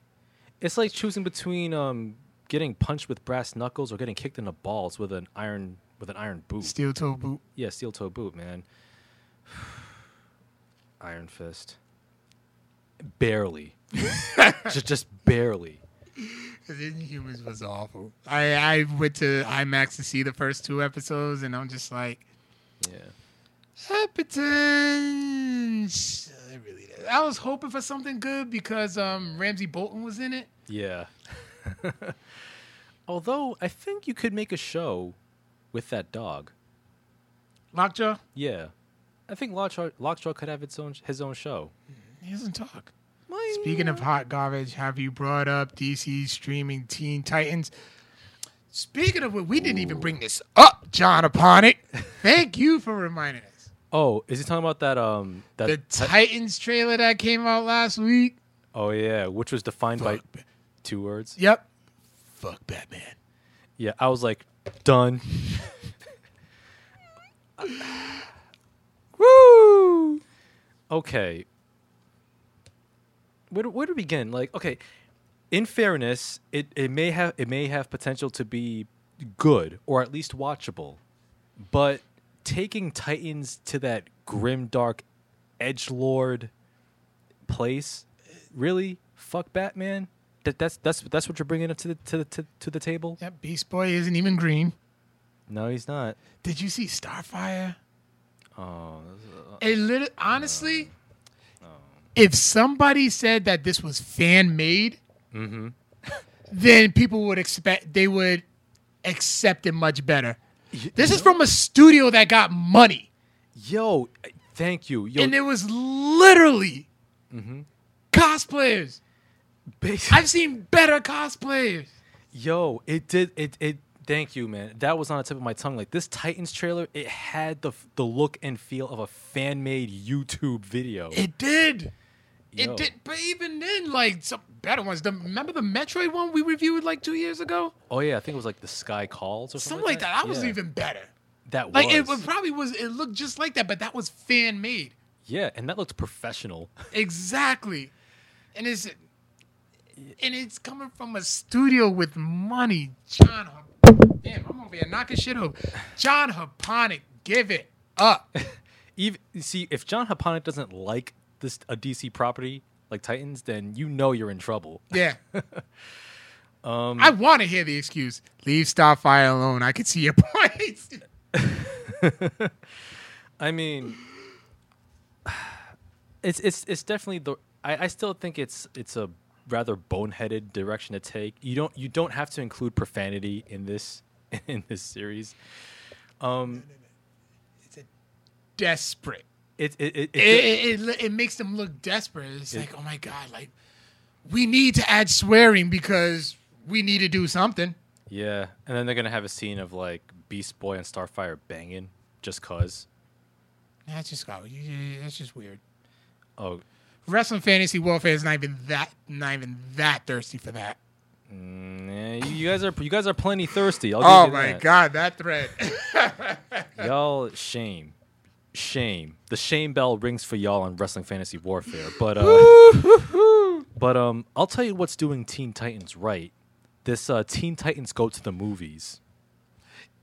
It's like choosing between um, getting punched with brass knuckles or getting kicked in the balls with an iron with an iron boot. Steel toe boot. Yeah, steel toe boot, man. Iron fist. barely, just just barely. Because Inhumans was awful. I, I went to IMAX to see the first two episodes, and I'm just like, Yeah. Appetite. I really, I was hoping for something good because um, Ramsey Bolton was in it. Yeah. Although I think you could make a show with that dog. Lockjaw, Yeah. I think Lockjaw, Lockjaw could have its own his own show. he doesn't talk. Speaking of hot garbage, have you brought up DC streaming Teen Titans? Speaking of what, we didn't even bring this up, John Upon it, Thank you for reminding us. Oh, is he talking about that um that The ti- Titans trailer that came out last week. Oh yeah, which was defined by two words. Yep. Fuck Batman. Yeah, I was like, done. Woo! okay. Where do, where to begin? Like, okay, in fairness, it, it may have it may have potential to be good or at least watchable, but taking Titans to that grim, dark, edge lord place, really, fuck Batman. That that's that's that's what you're bringing up to the to the to, to the table. That Beast Boy isn't even green. No, he's not. Did you see Starfire? Oh, uh, It lit- honestly, if somebody said that this was fan made, then people would expect they would accept it much better. This is from a studio that got money, yo, eh, thank you. Yo, and it was literally cosplayers. basi- I've seen better cosplayers. Yo, it did it it thank you, man. That was on the tip of my tongue. Like this Titans trailer, it had the the look and feel of a fan made YouTube video. It did. Yo. It did, but even then, like some better ones. The, remember the Metroid one we reviewed like two years ago? Oh yeah, I think it was like the Sky Calls or something, Something like that. That was Yeah, even better. that Like was. it was- probably was. It looked just like that, but that was fan made. yeah, and that looked professional. Exactly. And it's and it's coming from a studio with money. John, damn, I'm over here knocking shit over. John Haponic, give it up. Even see if John Haponic doesn't like this a DC property like Titans, then you know you're in trouble. Yeah. um, I want to hear the excuse. Leave Starfire alone. I can see your points. I mean, it's it's it's definitely the. I, I still think it's it's a rather boneheaded direction to take. You don't you don't have to include profanity in this in this series. Um, it's a Desperate. It it it, It, it, it, it, it makes them look desperate. It's like, oh my god, like we need to add swearing because we need to do something. yeah, and then they're gonna have a scene of like Beast Boy and Starfire banging just cause. That's just got. That's just weird. Oh, Wrestling Fantasy Warfare is not even that not even that thirsty for that. mm, yeah, you, you guys are you guys are plenty thirsty. I'll Oh my that. god, that thread. y'all shame shame the shame bell rings for y'all on wrestling fantasy warfare but uh but um i'll tell you what's doing teen titans right this uh teen titans go to the movies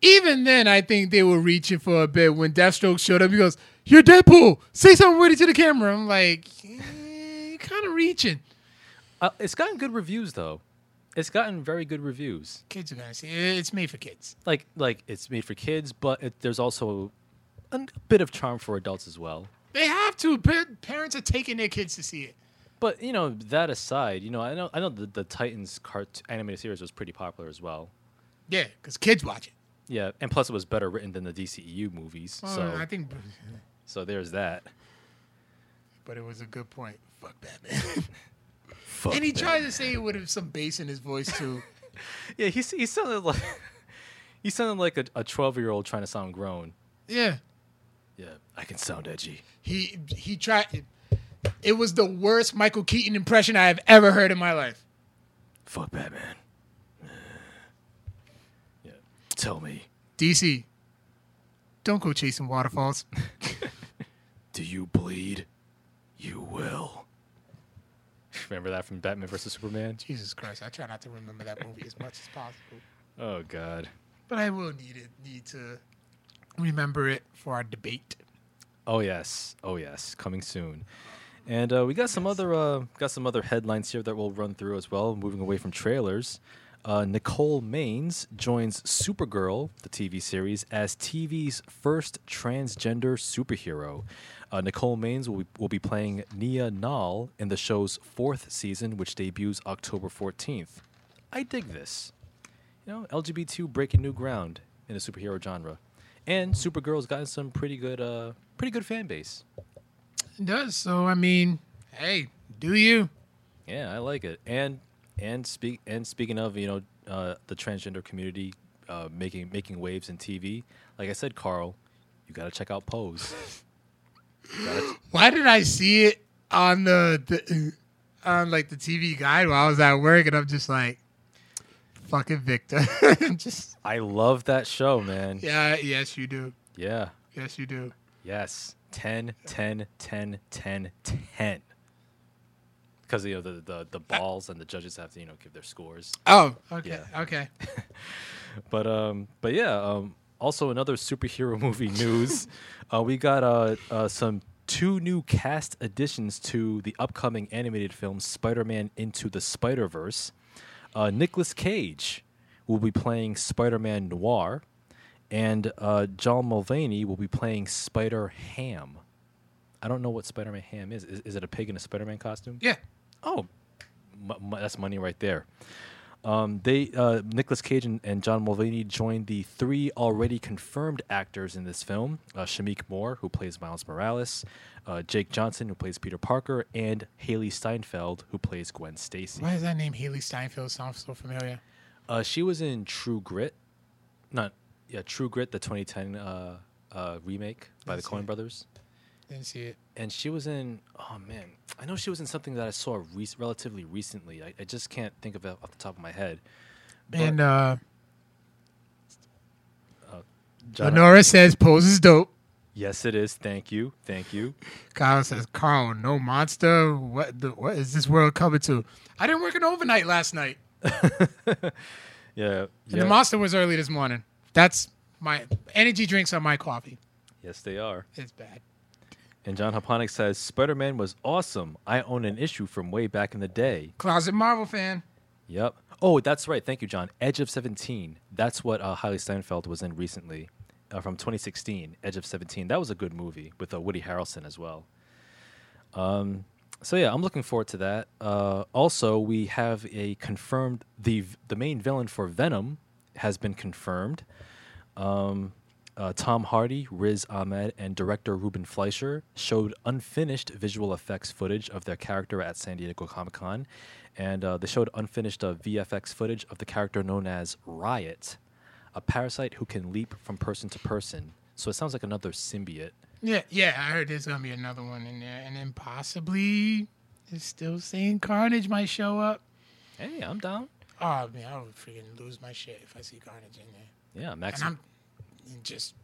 Even then, I think they were reaching for a bit when Deathstroke showed up. He goes, "You're Deadpool. Say something witty to the camera." I'm like, eh, kind of reaching." uh, it's gotten good reviews though it's gotten very good reviews Kids are gonna see. it. It's made for kids. like like it's made for kids but it, there's also a bit of charm for adults as well They have to. Pa- Parents are taking their kids to see it. but you know that aside you know i know i know the, the titans cart animated series was pretty popular as well Yeah, because kids watch it. Yeah, and plus it was better written than the DCEU movies. So I think, so there's that. but it was a good point. Fuck Batman. Fuck and he tried to say it with some bass in his voice too. Yeah, he he sounded like he sounded like a, a 12 year old trying to sound grown. yeah, Yeah, I can sound edgy. he he tried. It was the worst Michael Keaton impression I have ever heard in my life. Fuck Batman. Yeah, tell me, DC, don't go chasing waterfalls. do you bleed? You will. Remember that from Batman vs Superman? Jesus Christ, I try not to remember that movie as much as possible, Oh God. but I will need it need to remember it for our debate. Oh yes, oh yes, coming soon. And uh, we got some other uh, got some other headlines here that we'll run through as well. Moving away from trailers, uh, Nicole Maines joins Supergirl, the TV series, as TV's first transgender superhero. Uh, Nicole Maines will be, will be playing Nia Nal in the show's fourth season, which debuts October 14th. I dig this. You know, LGBT breaking new ground in the superhero genre, and Supergirl's gotten some pretty good, uh, pretty good fan base. It does. So I mean, hey, do you? Yeah, I like it. And and speak and speaking of you know uh, the transgender community uh, making making waves in TV, like I said, Carl, you got to check out Pose. Gotta- Why did I see it on the, the on like the TV guide while I was at work, and I'm just like, fucking Victor. Just I love that show, man. yeah, yes you do, Yeah. yes you do. Yes. 10, 10, 10, 10, 10. Because you know the, the the balls and the judges have to you know give their scores. Oh, okay, Yeah. okay. But um, but yeah. Um, also another superhero movie news. uh, we got uh, uh some two new cast additions to the upcoming animated film Spider-Man Into the Spider-Verse. Uh, Nicolas Cage will be playing Spider-Man Noir, and uh, John Mulaney will be playing Spider Ham. I don't know what Spider-Man Ham is. Is, is it a pig in a Spider-Man costume? Yeah, Oh, m- m- that's money right there. Um, they uh, Nicolas Cage and, and John Mulaney joined the three already confirmed actors in this film: uh, Shameik Moore, who plays Miles Morales, uh, Jake Johnson, who plays Peter Parker, and Hailee Steinfeld, who plays Gwen Stacy. why does that name Hailee Steinfeld sound so familiar? Uh, she was in True Grit, not yeah, True Grit, the 2010 uh, uh, remake by the Let's Coen. Brothers. Didn't see it. and she was in oh man i know she was in something that i saw re- relatively recently I, I just can't think of it off the top of my head But, And uh, John- Lenora says pose is dope. yes it is thank you thank you Kyle says, Carl, no monster. What the, what is this world coming to? I didn't work an overnight last night. yeah And yeah the monster was early this morning. That's my energy drinks are my coffee. yes they are It's bad. And john Haponic says spider-man was awesome. I own an issue from way back in the day. Closet Marvel fan. yep. Oh that's right. Thank you john. Edge of 17 that's what uh, Hailee steinfeld was in recently uh, from 2016 edge of 17 that was a good movie with uh, woody harrelson as well. Um, so yeah, I'm looking forward to that. Uh, also, we have a confirmed the the main villain for Venom has been confirmed. Um, uh, Tom Hardy, Riz Ahmed, and director Ruben Fleischer showed unfinished visual effects footage of their character at San Diego Comic Con, and uh, they showed unfinished uh, VFX footage of the character known as Riot, a parasite who can leap from person to person. So it sounds like another symbiote. Yeah, yeah, I heard there's gonna be another one in there, and then possibly it's still saying Carnage might show up. Hey, I'm down. Oh man, I would freaking lose my shit if I see Carnage in there. Yeah, Max. And I'm just,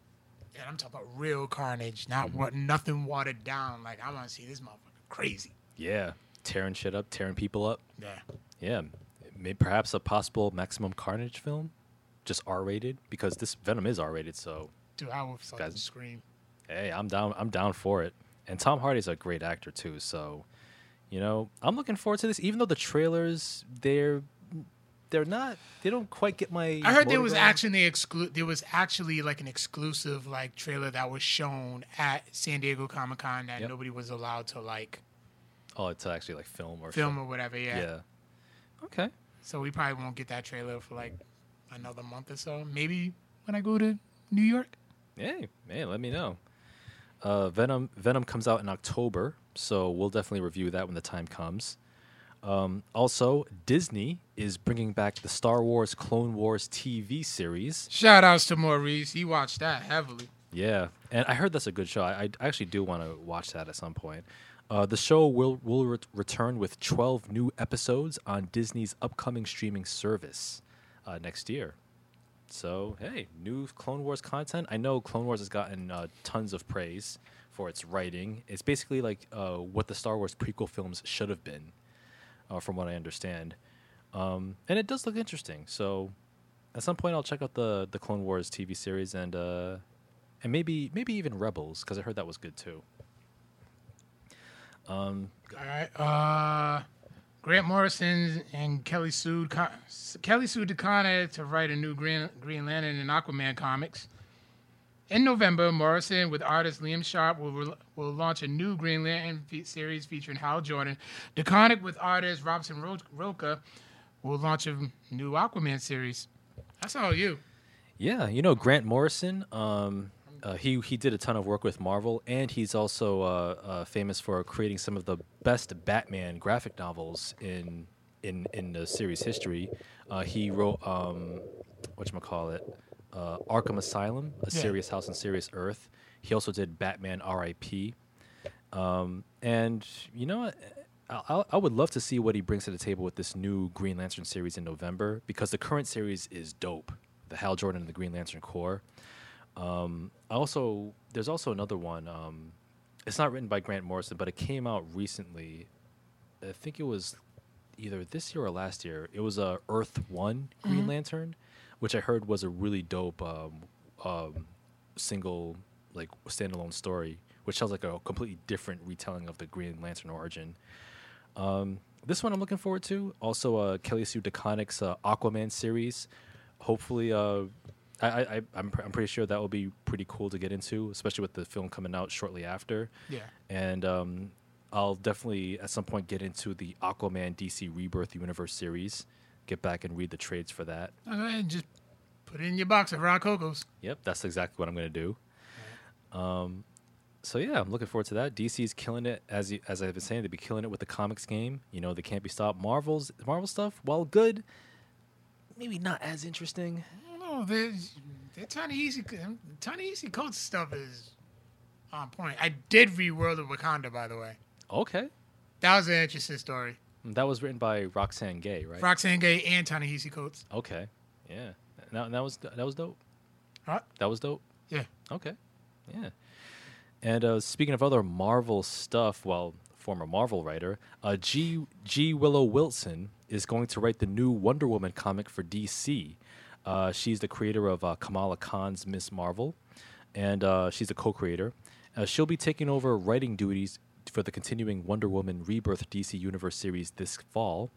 and I'm talking about real Carnage, not mm-hmm. what nothing watered down. Like I want to see this motherfucker crazy. Yeah, tearing shit up, tearing people up. Yeah, Yeah, maybe perhaps a possible Maximum Carnage film, just R-rated because this Venom is R-rated. So dude, I would fucking Guys. scream. hey, I'm down. I'm down for it. And Tom Hardy's a great actor too. So, you know, I'm looking forward to this. Even though the trailers, they're they're not. They don't quite get my. I heard there was actually exclu- there was actually like an exclusive like trailer that was shown at San Diego Comic Con that Yep. nobody was allowed to like Oh, it's actually like film or film or whatever. Yeah. Yeah. Okay. So we probably won't get that trailer for like another month or so. Maybe when I go to New York. Hey, man, let me know. Uh, Venom Venom comes out in October, so we'll definitely review that when the time comes. Um, also, Disney is bringing back the Star Wars Clone Wars TV series. Shout outs to Maurice. He watched that heavily. Yeah, and I heard that's a good show. I, I actually do want to watch that at some point. Uh, the show will will ret- return with 12 new episodes on Disney's upcoming streaming service uh, next year. So hey, new Clone Wars content. I know Clone Wars has gotten uh, tons of praise for its writing. It's basically like uh, what the Star Wars prequel films should have been, uh, from what I understand. Um, and it does look interesting. So at some point, I'll check out the the Clone Wars TV series and uh, and maybe maybe even Rebels because I heard that was good too. Um, All right. Uh, Grant Morrison and Kelly Sue Co- Kelly Sue DeConnick to write a new Green, Green Lantern and Aquaman comics. In November, Morrison with artist Liam Sharp will re- will launch a new Green Lantern fe- series featuring Hal Jordan. DeConnick with artist Robson Ro- Rocha will launch a new Aquaman series. That's all you. Yeah, you know Grant Morrison. Um, uh, he he did a ton of work with Marvel, and he's also uh, uh, famous for creating some of the best Batman graphic novels in in in the series history. Uh, he wrote um, what call it, uh, Arkham Asylum, A Yeah. Serious House on Serious Earth. He also did Batman R.I.P. Um, and you know. I, I, I would love to see what he brings to the table with this new Green Lantern series in November because the current series is dope. The Hal Jordan and the Green Lantern Corps. Um, I also there's also another one. Um, it's not written by Grant Morrison, but it came out recently. I think it was either this year or last year. It was a Earth One Green Lantern, which I heard was a really dope um, um, single like standalone story, which tells like a completely different retelling of the Green Lantern origin. Um, this one I'm looking forward to. Also, uh, Kelly Sue DeConnick's uh, Aquaman series. Hopefully, uh, I, I, I'm, pr- I'm pretty sure that will be pretty cool to get into, especially with the film coming out shortly after. Yeah. And um, I'll definitely at some point get into the Aquaman DC Rebirth Universe series. Get back and read the trades for that. And just put it in your box of raw Cocos. Yep, that's exactly what I'm going to do. Um, so yeah, I'm looking forward to that. DC's killing it as you, as I've been saying. They be killing it with the comics game. You know, they can't be stopped. Marvel's Marvel stuff, while good, maybe not as interesting. No, there's the Ta-Nehisi Tiny Easy Coats stuff is on point. I did read World of Wakanda, by the way. Okay, That was an interesting story. that was written by Roxane Gay, right? Roxane Gay and Ta-Nehisi Coates. okay, yeah, that, that was that was dope. Huh? That was dope. Yeah. Okay, yeah. And uh, speaking of other Marvel stuff, well, former Marvel writer uh, G G Willow Wilson is going to write the new Wonder Woman comic for DC. Uh, she's the creator of uh, Kamala Khan's Miss Marvel, and uh, she's a co-creator. Uh, she'll be taking over writing duties for the continuing Wonder Woman Rebirth DC Universe series this fall.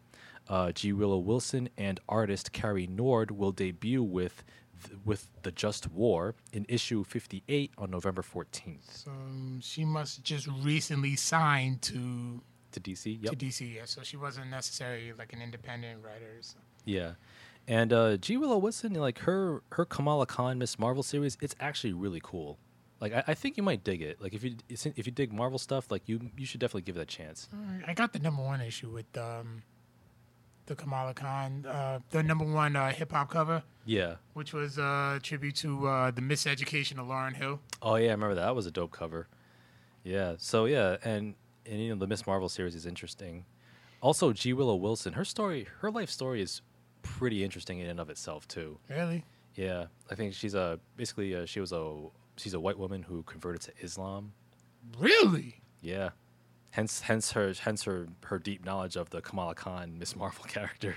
Uh, G. Willow Wilson and artist Cary Nord will debut with th- with the Just War in issue 58 on November 14th So um, she must just recently signed to to DC. Yep. to DC. Yeah, so she wasn't necessarily like an independent writer. So. Yeah, and uh, G. Willow Wilson, like her her Kamala Khan Miss Marvel series, it's actually really cool. Like I, I think you might dig it. Like if you if you dig Marvel stuff, like you you should definitely give it a chance. I got the number one issue with um, the Kamala Khan, uh, the number one uh, hip hop cover, Yeah. which was uh, a tribute to uh, the miseducation of Lauryn Hill. Oh yeah, I remember that. That was a dope cover. Yeah. So yeah, and and you know the Miss Marvel series is interesting. Also, G. Willow Wilson, her story, her life story is pretty interesting in and of itself too. Really? Yeah, I think she's a basically uh, she was a she's a white woman who converted to Islam. Really? Yeah, hence hence her hence her her deep knowledge of the Kamala Khan Miss Marvel character.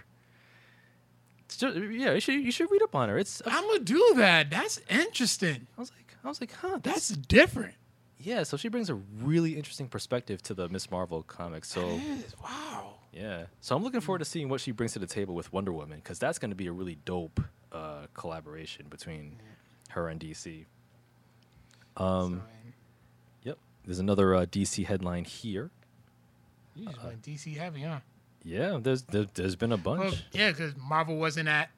Just, yeah, you should you should read up on her. It's I'm gonna do that. That's interesting. I was like I was like, huh, That's different. yeah. So she brings a really interesting perspective to the Miss Marvel comics. So wow. yeah, so I'm looking forward to seeing what she brings to the table with Wonder Woman because that's going to be a really dope uh, collaboration between her and DC. Um, So, Yep. There's another uh, DC headline here. you just went DC heavy, huh? Yeah, there's there, there's been a bunch. Well, yeah, because Marvel wasn't at.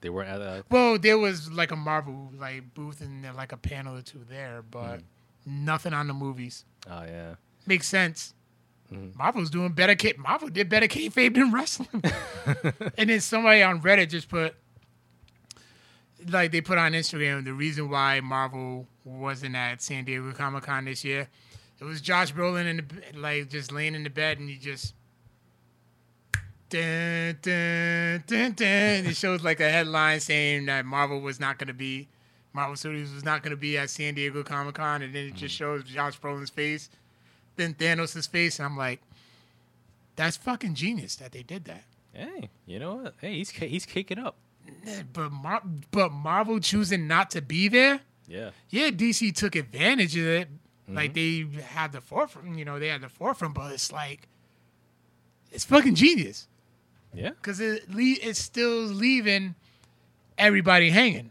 they weren't at uh, Well, there was like a Marvel like booth and uh, like a panel or two there, but nothing on the movies. oh yeah. Makes sense. Mhm. Marvel's doing better. K- Marvel did better kayfabe than wrestling. and then somebody on Reddit just put, like, they put on Instagram the reason why Marvel wasn't at San Diego Comic Con this year. It was Josh Brolin in the like just laying in the bed and he just. Dun, dun, dun, dun. It shows like a headline saying that Marvel was not going to be, Marvel Studios was not going to be at San Diego Comic Con, and then it just mm. shows Josh Brolin's face then Thanos' face, and I'm like, that's fucking genius that they did that. Hey, you know what? Hey, he's he's caking up. But Mar- but Marvel choosing not to be there, Yeah. yeah, DC took advantage of it, Like mm-hmm. they had the forefront, you know, they had the forefront, but it's like it's fucking genius Yeah. because it le- it's still leaving everybody hanging.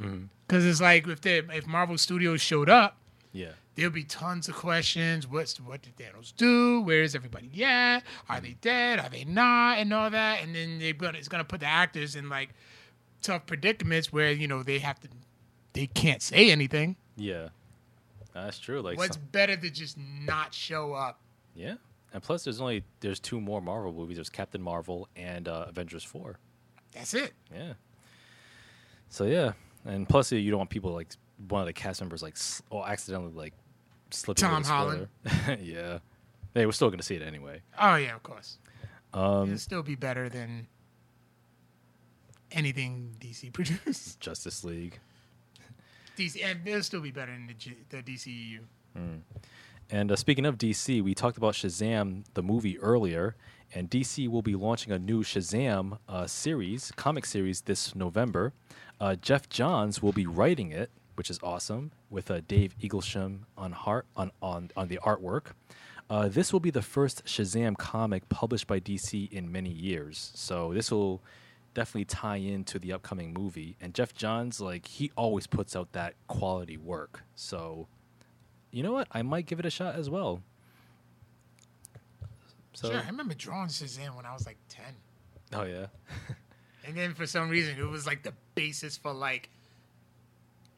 Mm-hmm. Because it's like if they if Marvel Studios showed up, Yeah. There'll be tons of questions. What's what did Thanos do? Where is everybody at? Are they dead? Are they not? And all that. And then they're gonna it's gonna put the actors in like tough predicaments where you know they have to they can't say anything. Yeah. That's true. Like What's some- better to just not show up? yeah. And plus, there's only there's two more Marvel movies. There's Captain Marvel and uh, Avengers Four. That's it. Yeah. So yeah, and plus you don't want people like one of the cast members like or accidentally like slipping. Tom Holland. yeah. Hey, we're still gonna see it anyway. Oh yeah, of course. Um, It'll still be better than anything DC produced. Justice League. DC and it'll still be better than the, G, the DCEU. And uh, speaking of DC, we talked about Shazam, the movie, earlier, and DC will be launching a new Shazam uh, series, comic series, this November. Uh, Geoff Johns will be writing it, which is awesome, with uh, Dave Eaglesham on heart on on on the artwork. Uh, this will be the first Shazam comic published by DC in many years, so this will definitely tie into the upcoming movie. And Geoff Johns, like he always puts out that quality work, so you know what? I might give it a shot as well. So, sure, I remember drawing Shazam when I was like ten. Oh yeah, and then for some reason it was like the basis for like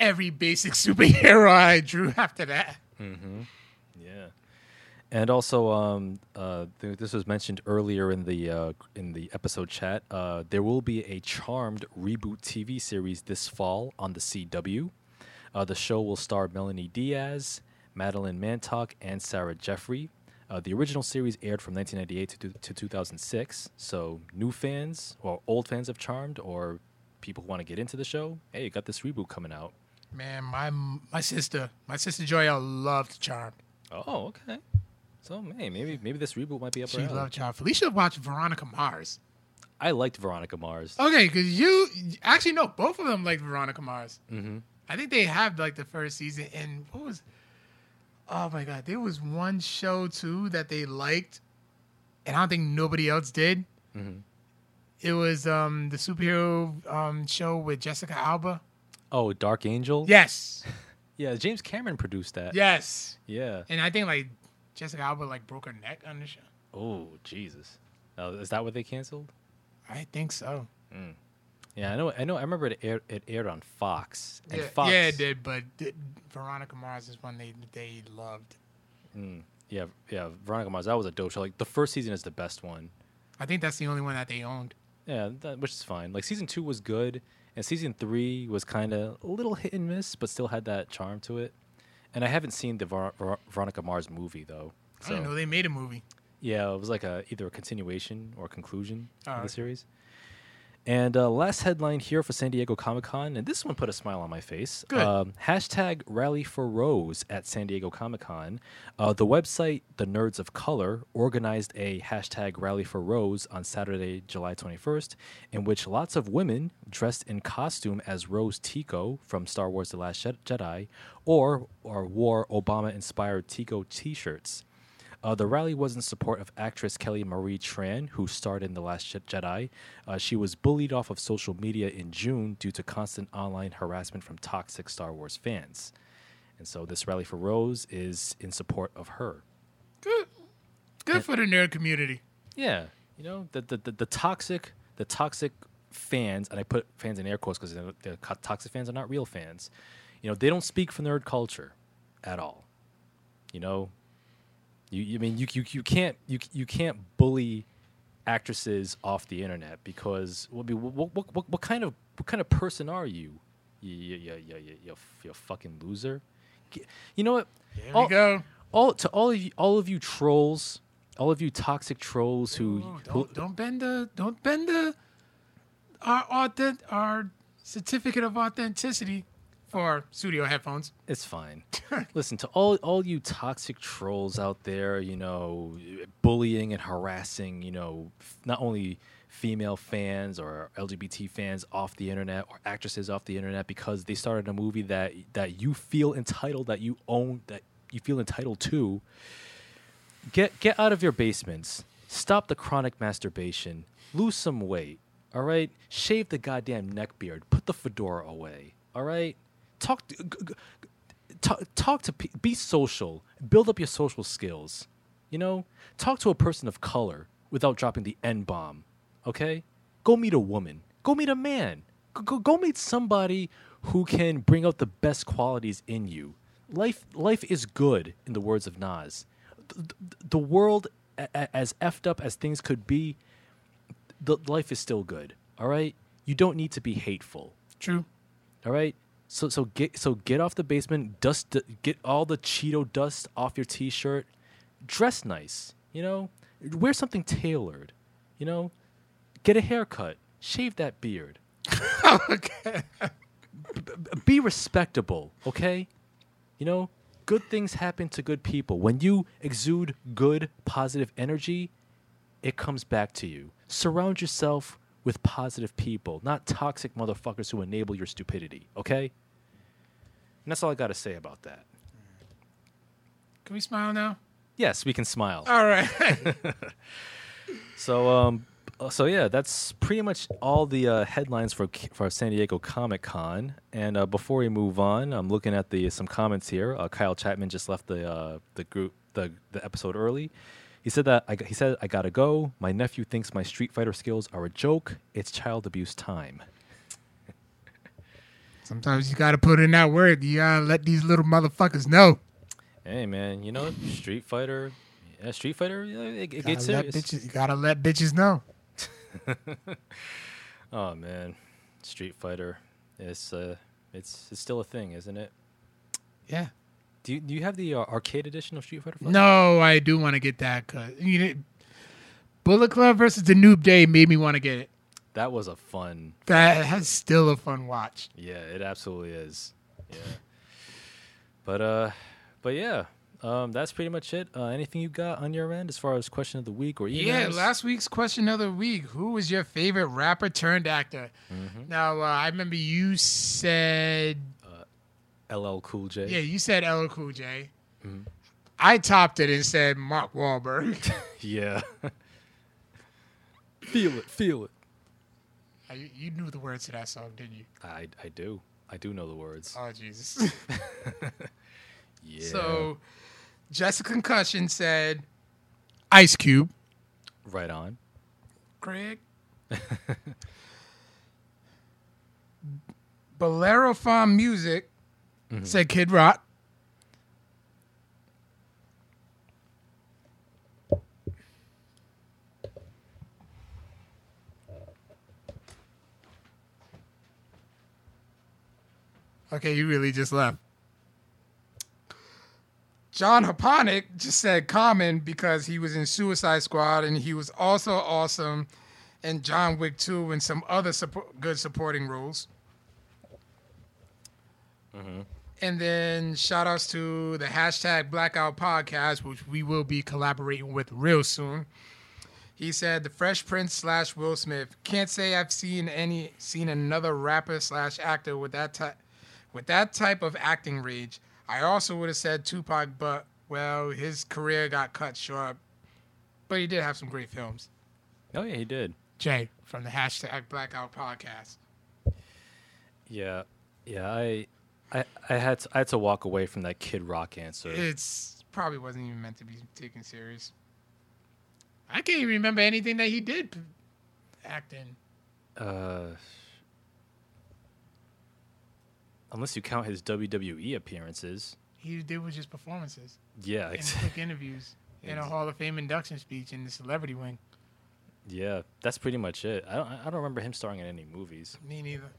every basic superhero I drew after that. Mm-hmm. yeah. And also, um, uh, th- this was mentioned earlier in the uh, in the episode chat. Uh, there will be a Charmed reboot TV series this fall on the CW. Uh, the show will star Melonie Diaz, Madeleine Mantock, and Sarah Jeffery. Uh, the original series aired from 1998 to, to 2006. So, new fans or old fans of Charmed, or people who want to get into the show, hey, you got this reboot coming out. Man, my my sister, my sister Joyelle loved Charmed. Oh, okay. So, hey, maybe maybe this reboot might be up She her alley. loved Charmed. Felicia watched Veronica Mars. I liked Veronica Mars. Okay, because you actually no, both of them liked Veronica Mars. Mm-hmm. I think they have like the first season, and what was? Oh my god, there was one show too that they liked, and I don't think nobody else did. Mhm. It was um the superhero um show with Jessica Alba. Oh, Dark Angel. Yes, yeah. James Cameron produced that. yes, yeah. and I think like Jessica Alba like broke her neck on the show. Oh, Jesus. Now, is that what they canceled? I think so. Mm. Yeah, I know. I know. I remember it aired, it aired on Fox. And Yeah, Fox, yeah, it did, but Veronica Mars is one they they loved. Mm, yeah, yeah. Veronica Mars. That was a dope show. Like the first season is the best one. I think that's the only one that they owned. Yeah, that, which is fine. Like season two was good, and season three was kind of a little hit and miss, but still had that charm to it. And I haven't seen the Ver- Ver- Veronica Mars movie though. I didn't know they made a movie. Yeah, it was like a either a continuation or conclusion Oh, of the series. And uh, last headline here for San Diego Comic Con, and this one put a smile on my face. Good. Um, hashtag Rally for Rose at San Diego Comic Con. Uh, the website, The Nerds of Color, organized a hashtag Rally for Rose on Saturday, July 21st, in which lots of women dressed in costume as Rose Tico from Star Wars The Last Jedi or, or wore Obama inspired Tico t shirts. Uh, the rally was in support of actress Kelly Marie Tran, who starred in The Last Jedi. Uh, she was bullied off of social media in June due to constant online harassment from toxic Star Wars fans. And so this rally for Rose is in support of her. Good, good for the nerd community. Yeah, you know the the, the, the toxic the toxic fans, and I put fans in air quotes because the the toxic fans are not real fans. You know they don't speak for nerd culture at all. You know, you you I mean you you, you can't you you can't bully actresses off the internet because what what what, what, what kind of what kind of person are you? You you you you you, you, you fucking loser. You know what? Here All- we go. all to all of you, all of you trolls, all of you toxic trolls who, Ooh, don't don't bend the don't bend the our authentic our certificate of authenticity for sudio headphones. it's fine. Listen to all all you toxic trolls out there, you know, bullying and harassing, you know, f- not only female fans or LGBT fans off the internet or actresses off the internet because they started a movie that that you feel entitled that you own that you feel entitled to. Get get out of your basements. Stop the chronic masturbation. Lose some weight. All right. Shave the goddamn neck beard. Put the fedora away. All right. Talk. To, g- g- talk, talk to pe- be social build up your social skills you know? Talk to a person of color without dropping the n-bomb okay? Go meet a woman. Go meet a man. Go, go, go meet somebody who can bring out the best qualities in you. Life life is good in the words of Nas. The, the world a- a- as effed up as things could be the life is still good all right? You don't need to be hateful. True. all right. So so get so get off the basement, dust get all the Cheeto dust off your t-shirt. Dress nice, you know? Wear something tailored, you know? Get a haircut, shave that beard. okay. Be respectable, okay? You know, good things happen to good people. When you exude good, positive energy, it comes back to you. Surround yourself with positive people, not toxic motherfuckers who enable your stupidity, okay? And that's all I got to say about that. Can we smile now? Yes, we can smile. All right. So, um, uh, so yeah, that's pretty much all the uh, headlines for for San Diego Comic Con. And uh, before we move on, I'm looking at the some comments here. Uh, Kyle Chapman just left the uh, the group the the episode early. He said that I, he said I gotta go. My nephew thinks my Street Fighter skills are a joke. It's child abuse time. Sometimes you gotta put in that word. You gotta let these little motherfuckers know. Hey man, you know Street Fighter, yeah, Street Fighter, it, it gets serious. bitches, you gotta let bitches know. Oh man, Street Fighter, it's uh, it's it's still a thing, isn't it? Yeah. Do you, do you have the uh, arcade edition of Street Fighter? Five? No, I do want to get that. Cause you know, Bullet Club versus the New Day made me want to get it. That was a fun. That has still a fun watch. Yeah, it absolutely is. Yeah. But uh, but yeah, um, that's pretty much it. Uh, anything you got on your end as far as question of the week or emails? Yeah, last week's question of the week: Who was your favorite rapper turned actor? Mm-hmm. Now, uh, I remember you said, LL Cool J. yeah, you said LL Cool J. Mm-hmm. I topped it and said Mark Wahlberg. Yeah. feel it, feel it. Uh, you, you knew the words to that song, didn't you? I I do. I do know the words. Oh Jesus! Yeah. So, Jessica Concussion said, Ice Cube. right on. Craig. Bolero Farm Music Mm-hmm. said Kid Rock. Okay, you really just left. John Haponic just said Common because he was in Suicide Squad and he was also awesome in John Wick 2 and some other suppo- good supporting roles. Mm-hmm. And then shout outs to the hashtag Blackout Podcast, which we will be collaborating with real soon. He said the Fresh Prince slash Will Smith. Can't say I've seen any seen another rapper slash actor with that type with that type of acting rage. I also would have said Tupac, but well, his career got cut short. But he did have some great films. Oh yeah, he did. Jay from the hashtag Blackout Podcast. Yeah, yeah. I, I, I had to, I had to walk away from that Kid Rock answer. It's probably wasn't even meant to be taken serious. I can't even remember anything that he did act in. Uh, unless you count his WWE appearances. He did was just performances Yeah, and ex- quick interviews and a Hall of Fame induction speech in the celebrity wing. yeah. That's pretty much it. I don't I don't remember him starring in any movies. Me neither.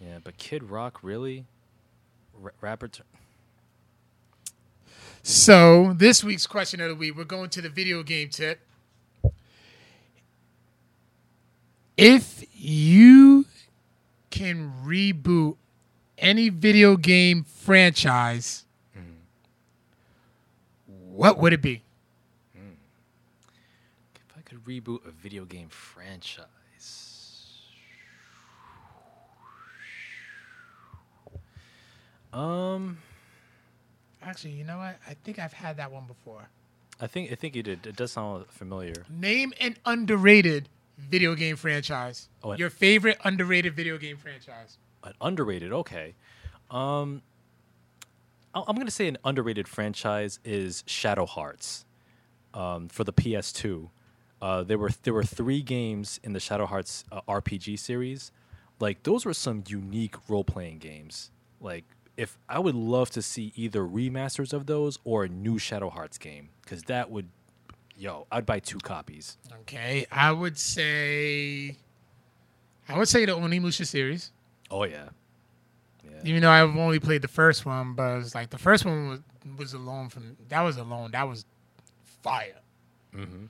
Yeah, but Kid Rock really, R- rapper. T- So this week's question of the week, we're going to the video game tip. If you can reboot any video game franchise, what would it be? Hmm. if I could reboot a video game franchise. Um, Actually, you know what? I think I've had that one before. I think I think you did. It does sound familiar. Name an underrated video game franchise. Oh, Your favorite underrated video game franchise. An underrated. Okay. Um, I'm gonna say an underrated franchise is Shadow Hearts, um, for the PS2. Uh, there were there were three games in the Shadow Hearts uh, RPG series. Like those were some unique role playing games. Like if I would love to see either remasters of those or a new Shadow Hearts game because that would, yo, I'd buy two copies. Okay, I would say, I would say the Onimusha series. Oh yeah, yeah. Even though I've only played the first one, but it's like the first one was was alone from that was alone that was fire. Mm-hmm.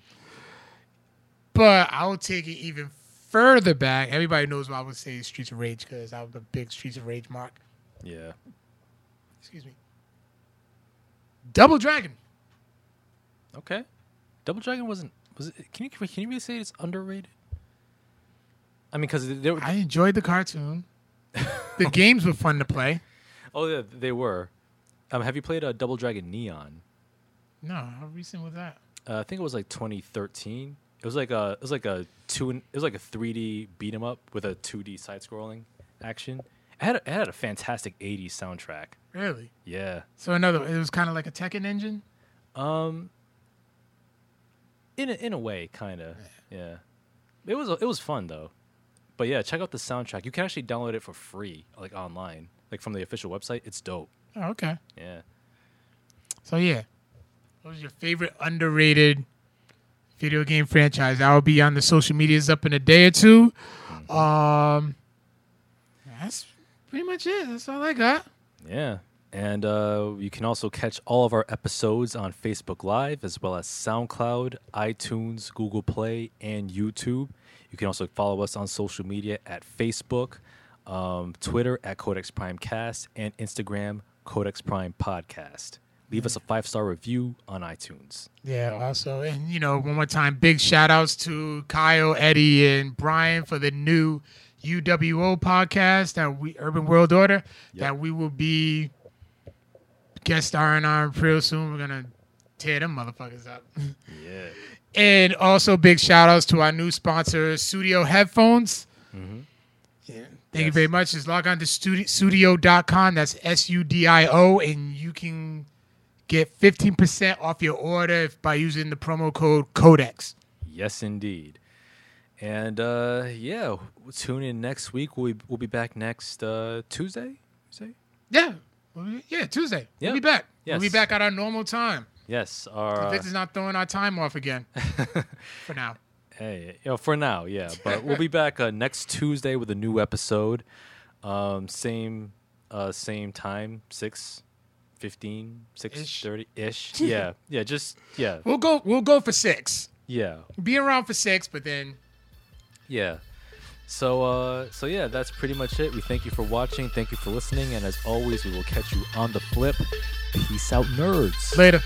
But I would take it even further back. Everybody knows what I would say Streets of Rage because I was a big Streets of Rage mark. Yeah. Excuse me. Double Dragon. Okay. Double Dragon wasn't was it? Can you can you really say it's underrated? I mean, because. I enjoyed the cartoon. the games were fun to play. oh yeah, they were. Um, have you played uh, Double Dragon Neon? No, how recent was that? Uh, I think it was like 2013. It was like a it was like a two it was like a 3D beat 'em up with a 2D side scrolling action. It had a, it had a fantastic 80s soundtrack. Really? Yeah. So another, it was kind of like a Tekken engine. Um. In a, in a way, kind of. Yeah. It was it was fun though, but yeah, check out the soundtrack. You can actually download it for free, like online, like from the official website. It's dope. Oh, okay. Yeah. So yeah, what was your favorite underrated video game franchise? I will be on the social medias up in a day or two. Um, that's pretty much it. That's all I got. Yeah. And uh, you can also catch all of our episodes on Facebook Live, as well as SoundCloud, iTunes, Google Play, and YouTube. You can also follow us on social media at Facebook, um, Twitter at Codex Prime Cast, and Instagram, Codex Prime Podcast. Leave us a five star review on iTunes. Yeah. Also, and you know, one more time, big shout outs to Kyle, Eddie, and Brian for the new UWO podcast that we Urban World Order Yep. that we will be guest starring on real soon. We're gonna tear them motherfuckers up. Yeah. And also big shout outs to our new sponsor, Sudio Headphones. Mm-hmm. Yeah. Thank you very much. Just log on to sudio, sudio.com. That's S U D I O. And you can get 15% off your order by using the promo code CODEX. Yes, indeed. And uh, yeah, tune in next week. We'll be, we'll be back next uh, Tuesday. Tuesday? Yeah. We'll be- Yeah, Tuesday. Yeah. We'll be back. We'll be back at our normal time. Yes. Our, is not throwing our time off again for now. Hey, you know, for now, yeah. But we'll be back uh, next Tuesday with a new episode. Um, same, uh, same time, 6, 15, 6 30 ish. Yeah, yeah, just yeah, We'll go. We'll go for six. yeah, Be around for six, but then yeah. So, uh, so yeah, that's pretty much it. We thank you for watching. Thank you for listening, and as always, we will catch you on the flip. Peace out, nerds. later.